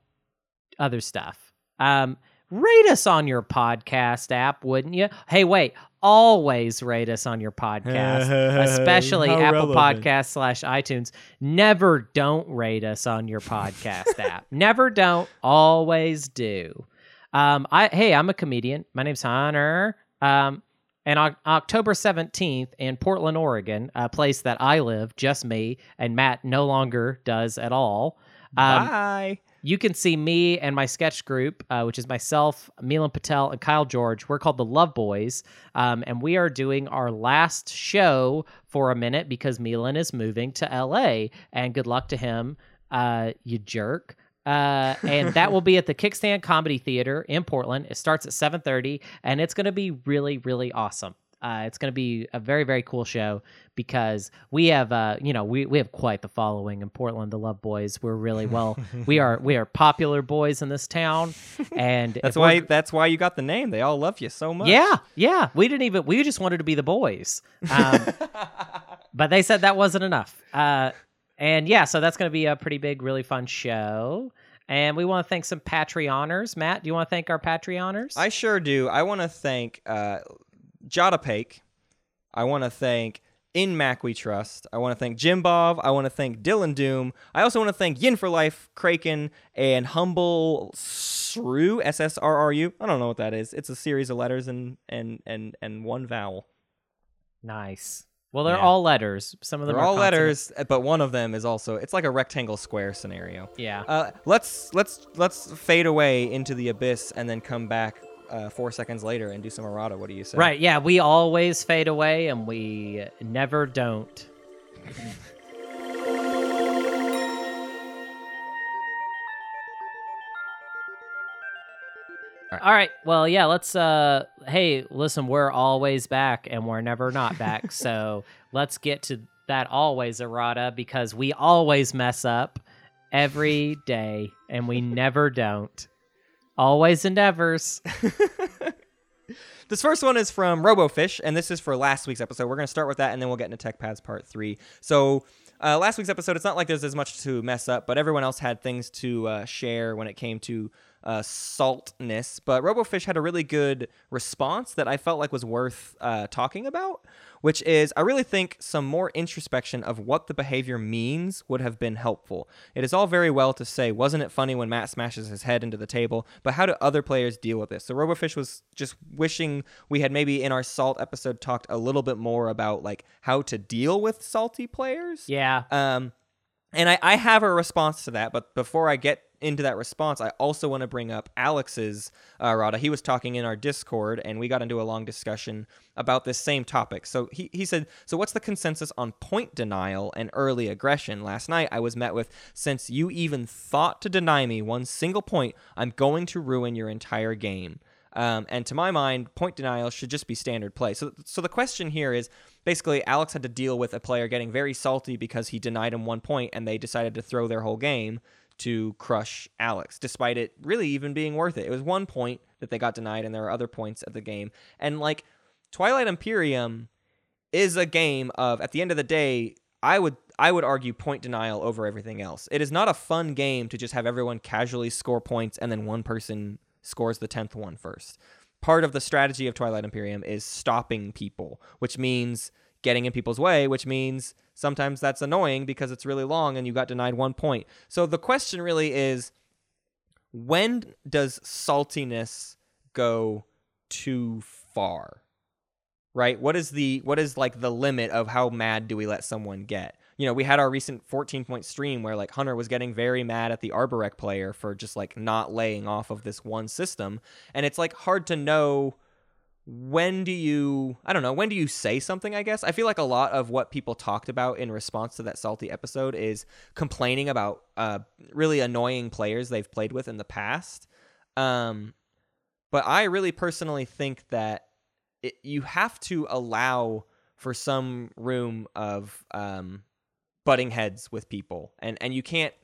other stuff. Um, rate us on your podcast app, wouldn't you? Hey, wait. Always rate us on your podcast, especially How Apple relevant. Podcast slash iTunes. Never don't rate us on your podcast app. Never don't. Always do. Um, I hey, I'm a comedian. My name's Hunter. Um, and on October 17th in Portland, Oregon, a place that I live, just me, and Matt no longer does at all. Um, Bye. you can see me and my sketch group, uh, which is myself, Milan Patel, and Kyle George. We're called the Love Boys, um, and we are doing our last show for a minute because Milan is moving to LA. And good luck to him, uh, you jerk. Uh, and that will be at the Kickstand Comedy Theater in Portland. It starts at 7:30, and it's going to be really, really awesome. Uh, it's going to be a very, very cool show because we have, uh, you know, we, we have quite the following in Portland. The Love Boys. We're really well. we are we are popular boys in this town, and That's why. That's why you got the name. They all love you so much. Yeah, yeah. We didn't even. We just wanted to be the boys, um, but they said that wasn't enough. Uh, and yeah, so that's going to be a pretty big, really fun show. And we want to thank some Patreoners. Matt, do you want to thank our Patreoners? I sure do. I want to thank uh, Jotapake. I want to thank In Mac We Trust. I want to thank Jim Bob. I want to thank Dylan Doom. I also want to thank Yin for Life, Kraken, and Humble Sru, S S R R U. I don't know what that is. It's a series of letters and and and and one vowel. nice. Well, they're Yeah. all letters. Some of them They're are all letters, but one of them is also it's like a rectangle square scenario. Yeah. Uh, let's let's let's fade away into the abyss and then come back uh, four seconds later and do some errata. What do you say? Right. Yeah. We always fade away, and we never don't. All right. Well, yeah, let's uh hey, listen, we're always back and we're never not back. so, let's get to that always errata because we always mess up every day and we never don't. Always endeavors. This first one is from RoboFish, and this is for last week's episode. We're going to start with that, and then we'll get into Tech Paths Part 3. So, uh, last week's episode, it's not like there's as much to mess up, but everyone else had things to uh, share when it came to uh, saltness. But RoboFish had a really good response that I felt like was worth uh, talking about, which is I really think some more introspection of what the behavior means would have been helpful. It is all very well to say, wasn't it funny when Matt smashes his head into the table, but how do other players deal with this? So RoboFish was just wishing we had maybe in our salt episode talked a little bit more about like how to deal with salty players. Yeah. Um, and I, I have a response to that, but before I get into that response, I also want to bring up Alex's uh, Rada. He was talking in our Discord, and we got into a long discussion about this same topic. So he, he said, So what's the consensus on point denial and early aggression? Last night I was met with, Since you even thought to deny me one single point, I'm going to ruin your entire game. Um, and to my mind, point denial should just be standard play. So, so the question here is basically Alex had to deal with a player getting very salty because he denied him one point, and they decided to throw their whole game to crush Alex, despite it really even being worth it. It was one point that they got denied, and there are other points of the game. And like Twilight Imperium is a game of at the end of the day, I would I would argue point denial over everything else. It is not a fun game to just have everyone casually score points and then one person scores the 10th one first. Part of the strategy of Twilight Imperium is stopping people, which means getting in people's way, which means sometimes that's annoying because it's really long and you got denied one point. So the question really is when does saltiness go too far? Right? What is the what is like the limit of how mad do we let someone get? You know, we had our recent 14 point stream where like Hunter was getting very mad at the Arborec player for just like not laying off of this one system. And it's like hard to know when do you I don't know, when do you say something, I guess? I feel like a lot of what people talked about in response to that salty episode is complaining about uh really annoying players they've played with in the past. Um but I really personally think that it, you have to allow for some room of um butting heads with people and and you can't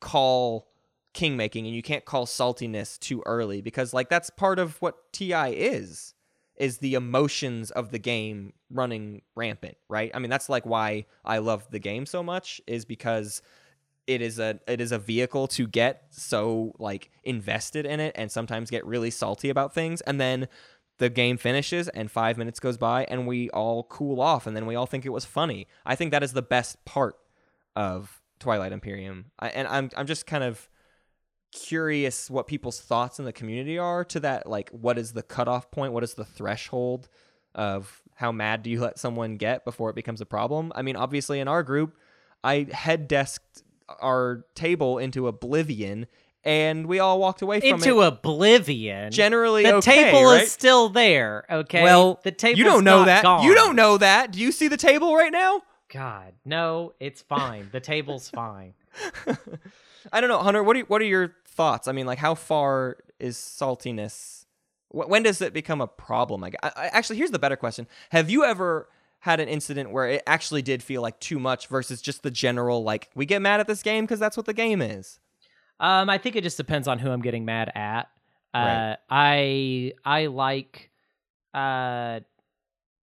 call king making and you can't call saltiness too early because like that's part of what TI is is the emotions of the game running rampant, right? I mean, that's like why I love the game so much is because it is a it is a vehicle to get so like invested in it and sometimes get really salty about things and then the game finishes and 5 minutes goes by and we all cool off and then we all think it was funny. I think that is the best part of Twilight Imperium. I, and I'm I'm just kind of curious what people's thoughts in the community are to that like what is the cutoff point what is the threshold of how mad do you let someone get before it becomes a problem i mean obviously in our group i head desked our table into oblivion and we all walked away from Into it oblivion. generally the okay, table right? is still there. Okay. well, the table. you don't know that. Gone. You don't know that. Do you see the table right now? God, no, it's fine. The table's fine. I don't know, Hunter. What are what are your thoughts? I mean, like, how far is saltiness? wh- When does it become a problem? I, I, I- actually, here's the better question: Have you ever had an incident where it actually did feel like too much versus just the general like we get mad at this game because that's what the game is? Um, I think it just depends on who I'm getting mad at. Uh, Right. I I like. Uh,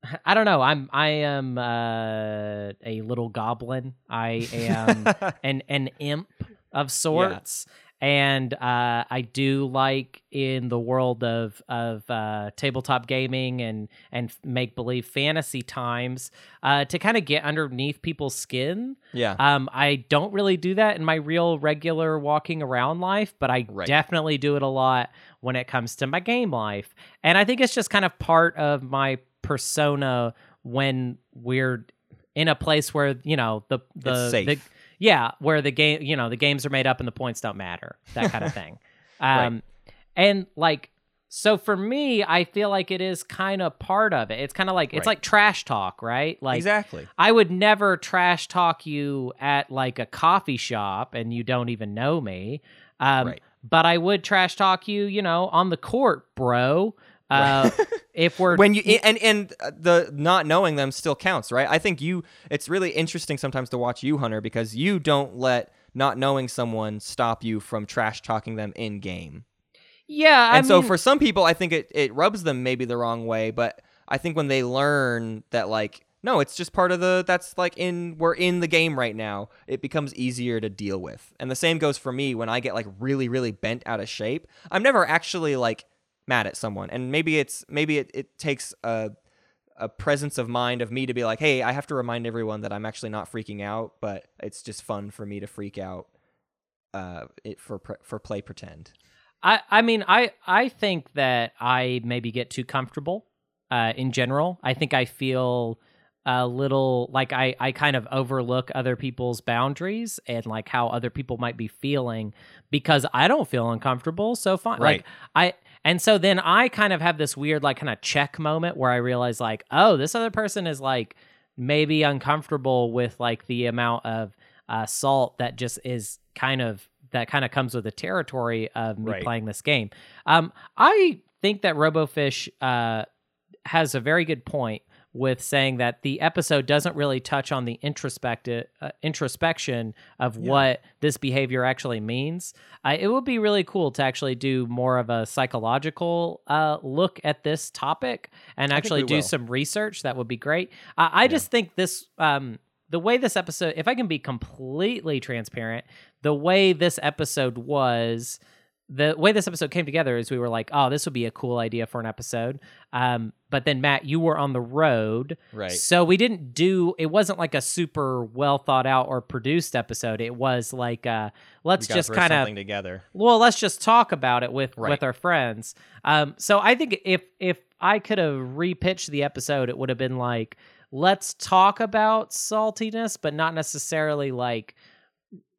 I don't know. I'm I am uh, a little goblin. I am an an imp of sorts. And uh, I do like in the world of of uh, tabletop gaming and and make believe fantasy times uh, to kind of get underneath people's skin. yeah, Um, I don't really do that in my real regular walking around life, but I Right. definitely do it a lot when it comes to my game life. And I think it's just kind of part of my persona when we're in a place where, you know, the the, It's safe. the yeah, where the game, you know, the games are made up and the points don't matter. That kind of thing. Um and like so for me, I feel like it is kind of part of it. It's kind of like it's Right. like trash talk, right? Like exactly. I would never trash talk you at like a coffee shop and you don't even know me. Um, Right. But I would trash talk you, you know, on the court, bro. Uh, if we're when you and and uh, the not knowing them still counts, right? I think you. It's really interesting sometimes to watch you, Hunter, because you don't let not knowing someone stop you from trash talking them in game. yeah, I and so mean, for some people, I think it it rubs them maybe the wrong way, but I think when they learn that like no, it's just part of the that's like in we're in the game right now. It becomes easier to deal with. And the same goes for me when I get like really really bent out of shape. I'm never actually like mad at someone. And maybe it's maybe it, it takes a a presence of mind of me to be like, "Hey, I have to remind everyone that I'm actually not freaking out, but it's just fun for me to freak out uh it for for play pretend." I, I mean, I, I think that I maybe get too comfortable uh, in general. I think I feel a little like I, I kind of overlook other people's boundaries and like how other people might be feeling because I don't feel uncomfortable. So fine. Right. Like I, and so then I kind of have this weird like kind of check moment where I realize like, oh, this other person is like maybe uncomfortable with like the amount of uh, salt that just is kind of that kind of comes with the territory of me Right. playing this game. Um, I think that RoboFish uh, has a very good point with saying that the episode doesn't really touch on the introspective uh, introspection of what this behavior actually means. Uh, it would be really cool to actually do more of a psychological uh, look at this topic and actually do will. some research. That would be great. I just think this. Um, the way this episode, if I can be completely transparent, the way this episode was, the way this episode came together is we were like, oh, this would be a cool idea for an episode. Um, but then Matt, you were on the road, Right. so we didn't do. It wasn't like a super well thought out or produced episode. It was like, uh, let's just kind of together. well let's just talk about it with Right. with our friends um so i think if if i could have repitched the episode it would have been like let's talk about saltiness but not necessarily like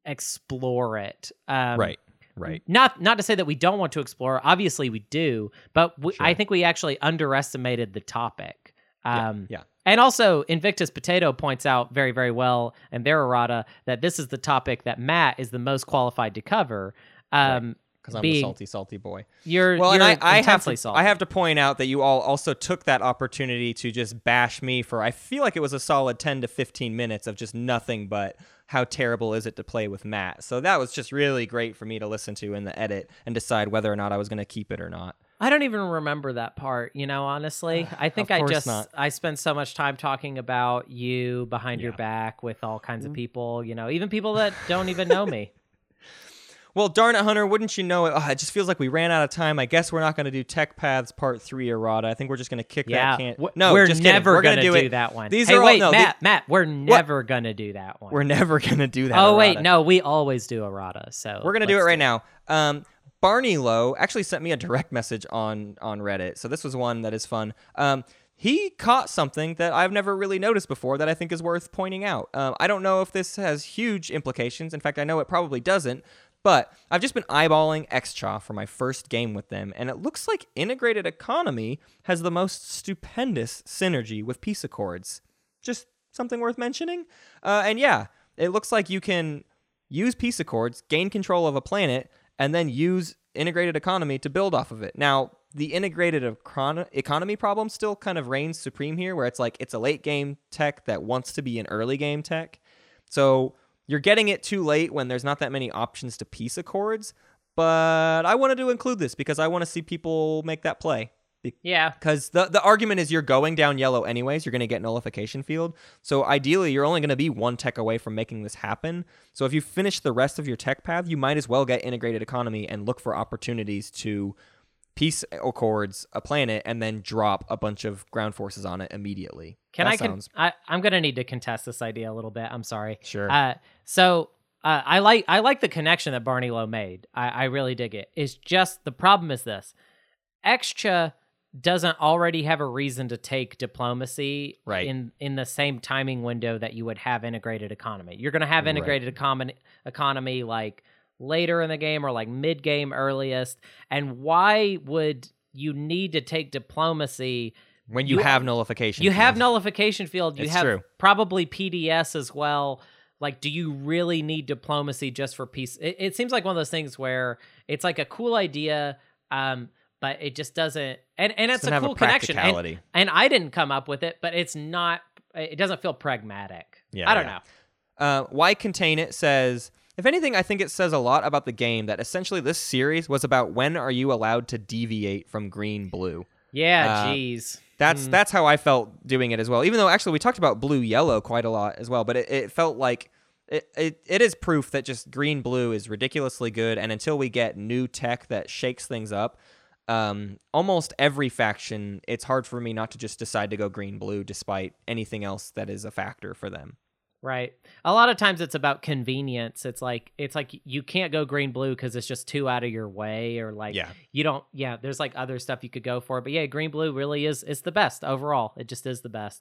explore it um right. Right. not not to say that we don't want to explore obviously we do but we, i think we actually underestimated the topic um yeah. and also invictus potato points out very very well in their errata that this is the topic that matt is the most qualified to cover um Because I'm the salty, salty boy. you're Well, you're and I, I have to, salty. I have to point out that you all also took that opportunity to just bash me for. I feel like it was a solid 10 to 15 minutes of just nothing but how terrible is it to play with Matt. So that was just really great for me to listen to in the edit and decide whether or not I was going to keep it or not. I don't even remember that part, you know, honestly. I think I just not. I spent so much time talking about you behind your back with all kinds of mm-hmm. people, you know, even people that don't even know me. Well, darn it, Hunter, wouldn't you know it? Oh, it just feels like we ran out of time. I guess we're not going to do Tech Paths Part 3 errata. I think we're just going to kick Yeah. that can. w- No, we're just never gonna, do, do, it. that one. These hey, are all- wait, no, the- Matt, Matt, we're never gonna do that one. We're never going to do that. oh wait, no, we always do errata. So We're gonna do it right now. Um, Barney Lowe actually sent me a direct message on on Reddit, so this was one that is fun. Um, he caught something that I've never really noticed before that I think is worth pointing out. Um, I don't know if this has huge implications. In fact, I know it probably doesn't. But I've just been eyeballing Xxcha for my first game with them, and it looks like Integrated Economy has the most stupendous synergy with Peace Accords. Just something worth mentioning. Uh, and yeah, it looks like you can use Peace Accords, gain control of a planet, and then use Integrated Economy to build off of it. Now, the integrated econ- economy problem still kind of reigns supreme here, where it's like it's a late game tech that wants to be an early game tech. So you're getting it too late when there's not that many options to peace accords. But I wanted to include this because I want to see people make that play. Yeah. Because the, the argument is you're going down yellow anyways, you're going to get nullification field. So ideally, you're only going to be one tech away from making this happen. So if you finish the rest of your tech path, you might as well get integrated economy and look for opportunities to peace accords a planet and then drop a bunch of ground forces on it immediately. Can That I, con- sounds I? I'm gonna need to contest this idea a little bit. I'm sorry. sure. Uh, so uh, I like I like the connection that Barney Lowe made. I, I really dig it. It's just the problem is this: Xxcha doesn't already have a reason to take diplomacy Right. in in the same timing window that you would have integrated economy. You're going to have Right. integrated economy economy like later in the game or like mid game earliest. And why would you need to take diplomacy? when you, you- have nullification. You have nullification field. You It's have true. probably PDS as well. Like, do you really need diplomacy just for peace? It, it seems like one of those things where it's like a cool idea, um, but it just doesn't. And and it's a have a cool connection. And, and I didn't come up with it, but it's not. It doesn't feel pragmatic. Yeah, I don't yeah. know. Uh, Why Contain It says, if anything, I think it says a lot about the game that essentially this series was about when are you allowed to deviate from green blue. Yeah, Uh, jeez. That's Mm. that's how I felt doing it as well. Even though actually we talked about blue yellow quite a lot as well, but it, it felt like it, it it is proof that just green blue is ridiculously good. And until we get new tech that shakes things up, um, almost every faction, it's hard for me not to just decide to go green blue despite anything else that is a factor for them. Right. A lot of times it's about convenience. It's like it's like you can't go green blue because it's just too out of your way, or like Yeah. you don't. Yeah, there's like other stuff you could go for, but yeah, green blue really is is the best overall. It just is the best.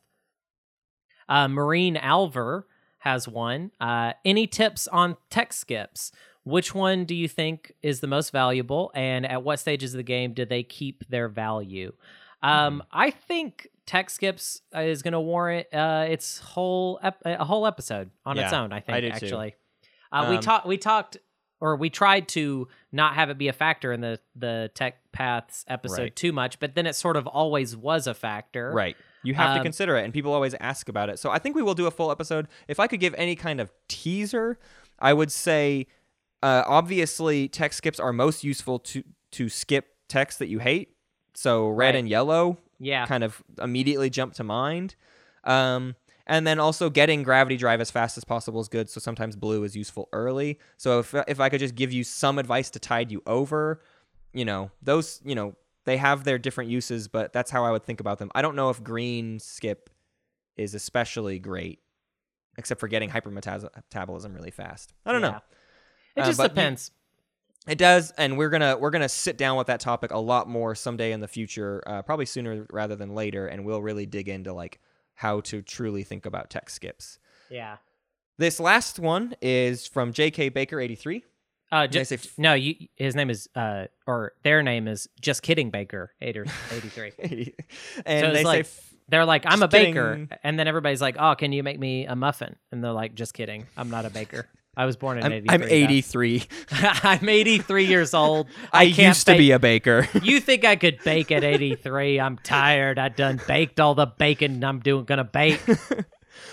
Uh, Marine Alver has one. Uh, any tips on tech skips? Which one do you think is the most valuable, and at what stages of the game do they keep their value? Um, I think tech skips is going to warrant uh, its whole ep- a whole episode on its own. I think I actually, uh, we Um, talked we talked or we tried to not have it be a factor in the the tech paths episode Right. too much, but then it sort of always was a factor. Right. You have to Um, consider it, and people always ask about it. So I think we will do a full episode. If I could give any kind of teaser, I would say, uh, obviously, tech skips are most useful to to skip text that you hate. So red Right. and yellow Yeah. kind of immediately jump to mind. Um, and then also getting gravity drive as fast as possible is good. So sometimes blue is useful early. So if if I could just give you some advice to tide you over, you know, those, you know, they have their different uses, but that's how I would think about them. I don't know if green skip is especially great, except for getting hypermetabolism really fast. I don't Yeah. know. It Uh, just but you- depends. It does, and we're gonna we're gonna sit down with that topic a lot more someday in the future, uh, probably sooner rather than later, and we'll really dig into like how to truly think about tech skips. yeah. This last one is from J.K. Baker eighty three. Uh, Did just, f- no, you. His name is uh, or their name is just kidding Baker eight or eighty three. and So they like- say f- They're like, I'm a baker, kidding. and then everybody's like, Oh, can you make me a muffin? And they're like, Just kidding, I'm not a baker. I was born in I'm, 83. I'm eighty three. I'm 83 years old. I, can't used to bake- be a baker. You think I could bake at 83? I'm tired. I done baked all the bacon I'm doing gonna bake.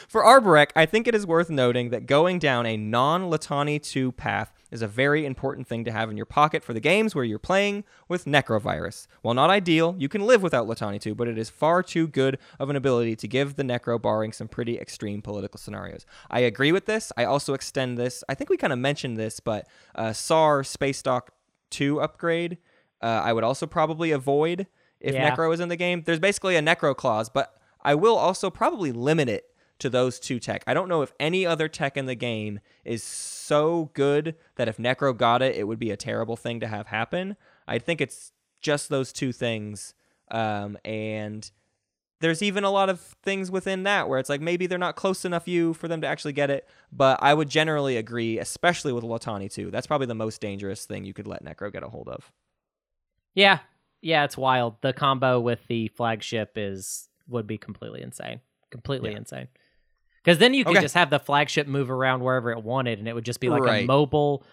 For Arborec, I think it is worth noting that going down a non Letani 2 path is a very important thing to have in your pocket for the games where you're playing with Nekro Virus. While not ideal, you can live without Letani 2, but it is far too good of an ability to give the Nekro barring some pretty extreme political scenarios. I agree with this. I also extend this. I think we kind of mentioned this, but uh, Saar Space Dock 2 upgrade, uh, I would also probably avoid if Yeah. Nekro is in the game. There's basically a Nekro clause, but I will also probably limit it to those two tech. I don't know if any other tech in the game is so good that if Nekro got it, it would be a terrible thing to have happen. I think it's just those two things. Um, and there's even a lot of things within that where it's like maybe they're not close enough you for them to actually get it. But I would generally agree, especially with Letani too. That's probably the most dangerous thing you could let Nekro get a hold of. Yeah, yeah, it's wild. The combo with the flagship is would be completely insane, completely Yeah. insane. Because then you could Okay. just have the flagship move around wherever it wanted, and it would just be like a mobile,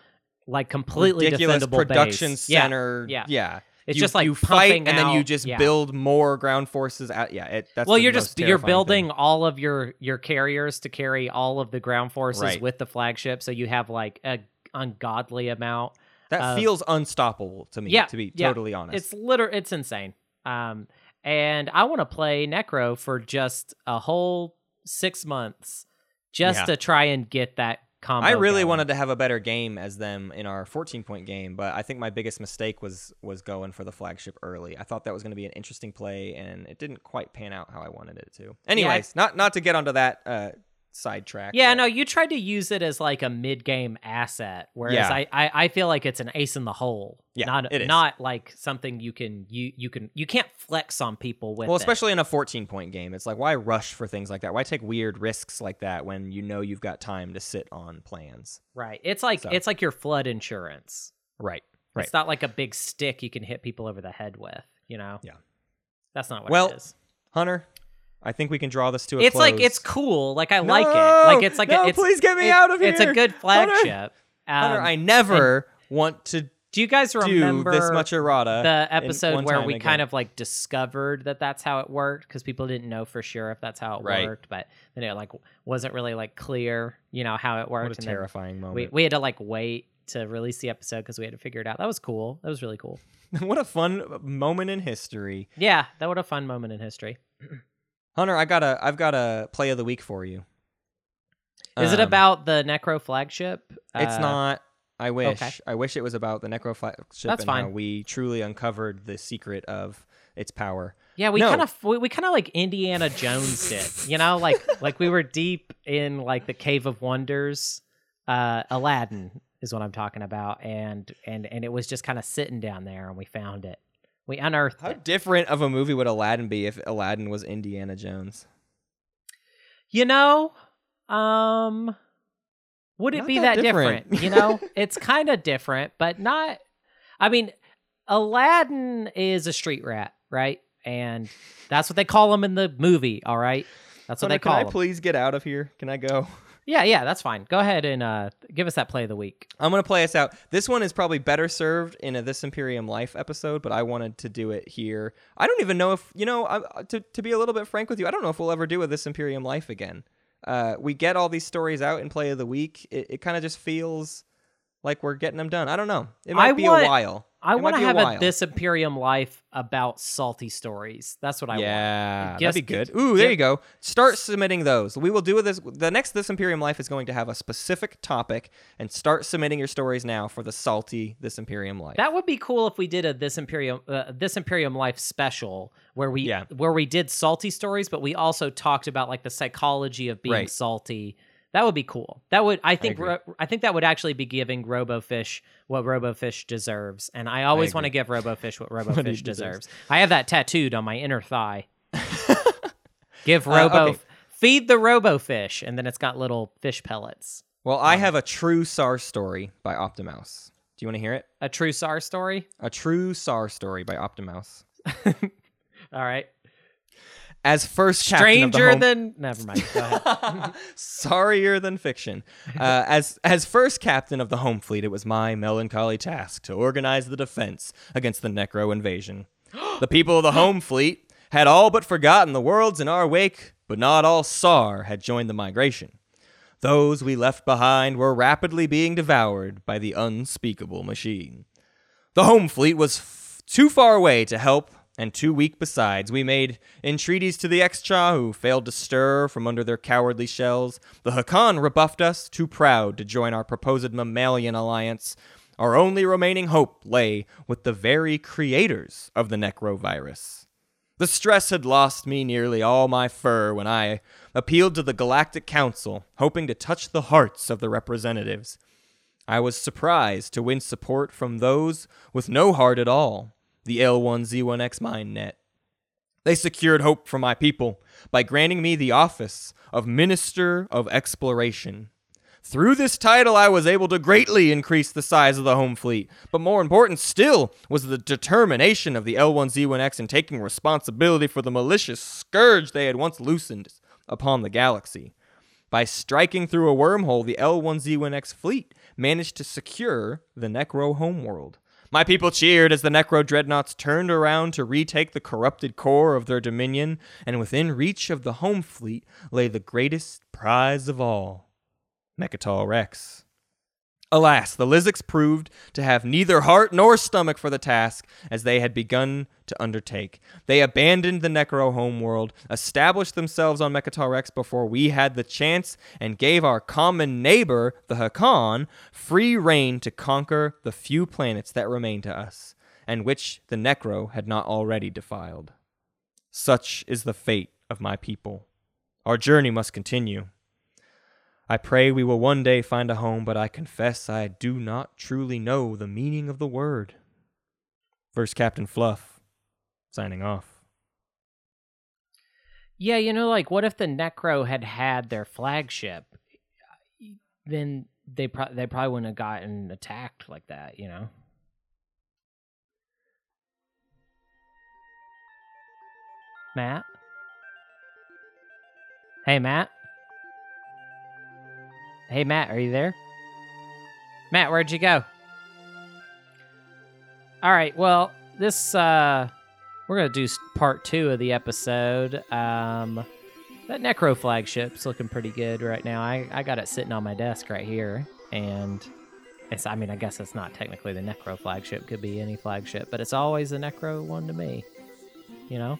like completely Ridiculous defendable production base. Yeah, center. yeah. yeah. It's You- just like you fight and then you just yeah. build more ground forces. At, yeah, it, that's well, the you're just you're building thing. all of your your carriers to carry all of the ground forces Right. with the flagship, so you have like a ungodly amount. That uh, feels unstoppable to me. Yeah, to be yeah. totally honest. It's liter it's insane. Um, and I want to play Nekro for just a whole six months, just Yeah. to try and get that combo. I really going. wanted to have a better game as them in our 14 point game, but I think my biggest mistake was was going for the flagship early. I thought that was going to be an interesting play, and it didn't quite pan out how I wanted it to. Anyways, not not to get onto that uh, sidetrack. Yeah, but- no, you tried to use it as like a mid-game asset, whereas Yeah. I, I, I feel like it's an ace in the hole. Yeah, not it is. not like something you can you you can you can't flex on people with. Well, it. especially in a 14 point game, it's like why rush for things like that? Why take weird risks like that when you know you've got time to sit on plans? right. It's like So. it's like your flood insurance. Right. Right. It's not like a big stick you can hit people over the head with. You know. Yeah. That's not what Well, it is. Hunter, I think we can draw this to a It's like it's cool. Like I No! like it. Like it's like No, a, it's, please get me it- out of It's a good flagship. Hunter, Um, I never want to do you guys remember this much errata. the episode where we kind of like discovered that that's how it worked because people didn't know for sure if that's how it Right. worked, but then it like wasn't really like clear, you know, how it worked. What a and terrifying we moment. we had to like wait to release the episode because we had to figure it out. That was cool. That was really cool. what a fun moment in history. Yeah, that was a fun moment in history. Hunter, I got a I've got a play of the week for you. Is it Um, about the Nekro flagship? It's Uh, not. I wish. okay. I wish it was about the Nekro flagship That's and how fine. we truly uncovered the secret of its power. Yeah, we No. kind of we, we kind of like Indiana Jones did, you know, like like we were deep in like the Cave of Wonders. Uh, Aladdin is what I'm talking about, and and and it was just kind of sitting down there, and we found it. We unearthed How it. different of a movie would Aladdin be if Aladdin was Indiana Jones? You know, um, would it Not be that that, different. different? you know, it's kind of different, but not. I mean, Aladdin is a street rat, right? And that's what they call him in the movie. All right, that's what Hunter, they call can I him. please get out of here? Can I go? Yeah, yeah, that's fine. Go ahead and uh, give us that play of the week. I'm gonna play us out. This one is probably better served in a This Imperium Life episode, but I wanted to do it here. I don't even know if you know. I, to to be a little bit frank with you, I don't know if we'll ever do a This Imperium Life again. Uh, we get all these stories out in Play of the Week. It, it kind of just feels like we're getting them done. I don't know. It might I be want- a while. I want to have a, a, this Imperium life about salty stories. That's what I want. yeah, that'd be good. Ooh, there yeah. you go. Start submitting those. We will do this. The next This Imperium Life is going to have a specific topic, and start submitting your stories now for the salty This Imperium Life. That would be cool if we did a this Imperium uh, this Imperium life special where we Yeah. where we did salty stories, but we also talked about like the psychology of being Right. salty. That would be cool. That would I think agree. ro- I think that would actually be giving RoboFish what RoboFish deserves, and I always want to give RoboFish what RoboFish deserves. deserves. I have that tattooed on my inner thigh. Give Uh, Robo okay. feed the RoboFish, and then it's got little fish pellets. Well, I have a true Saar story by Optimouse. Do you want to hear it? A true Saar story. A true Saar story by Optimouse. All right. As first captain of the Stranger home- than never mind. Sorrier than fiction. Uh, as as first captain of the home fleet, it was my melancholy task to organize the defense against the Nekro invasion. the people of the home fleet had all but forgotten the worlds in our wake, but not all Saar had joined the migration. Those we left behind were rapidly being devoured by the unspeakable machine. The home fleet was f- too far away to help, and too weak besides. We made entreaties to the Xxcha, who failed to stir from under their cowardly shells. The Hacan rebuffed us, too proud to join our proposed mammalian alliance. Our only remaining hope lay with the very creators of the Nekro Virus. The stress had lost me nearly all my fur when I appealed to the Galactic Council, hoping to touch the hearts of the representatives. I was surprised to win support from those with no heart at all, the L1Z1X Mindnet. They secured hope for my people by granting me the office of Minister of Exploration. Through this title, I was able to greatly increase the size of the home fleet, but more important still was the determination of the L1Z1X in taking responsibility for the malicious scourge they had once loosened upon the galaxy. By striking through a wormhole, the L1Z1X fleet managed to secure the Nekro homeworld. My people cheered as the Nekro dreadnoughts turned around to retake the corrupted core of their dominion, and within reach of the home fleet lay the greatest prize of all Mecatol Rex. Alas, the L1Z1X proved to have neither heart nor stomach for the task as they had begun to undertake. They abandoned the Nekro homeworld, established themselves on Mecatol Rex before we had the chance, and gave our common neighbor, the Hacan, free reign to conquer the few planets that remained to us, and which the Nekro had not already defiled. Such is the fate of my people. Our journey must continue. I pray we will one day find a home, but I confess I do not truly know the meaning of the word. First Captain Fluff, signing off. Yeah, you know, like what if the Nekro had had their flagship? Then they pro- they probably wouldn't have gotten attacked like that, you know. Matt. Hey, Matt. Hey, Matt, are you there? Matt, where'd you go? All right, well, this uh we're gonna do part two of the episode. Um, that Nekro flagship's looking pretty good right now. I I got it sitting on my desk right here, and it's. I mean, I guess it's not technically the Nekro flagship. Could be any flagship, but it's always the Nekro one to me. You know.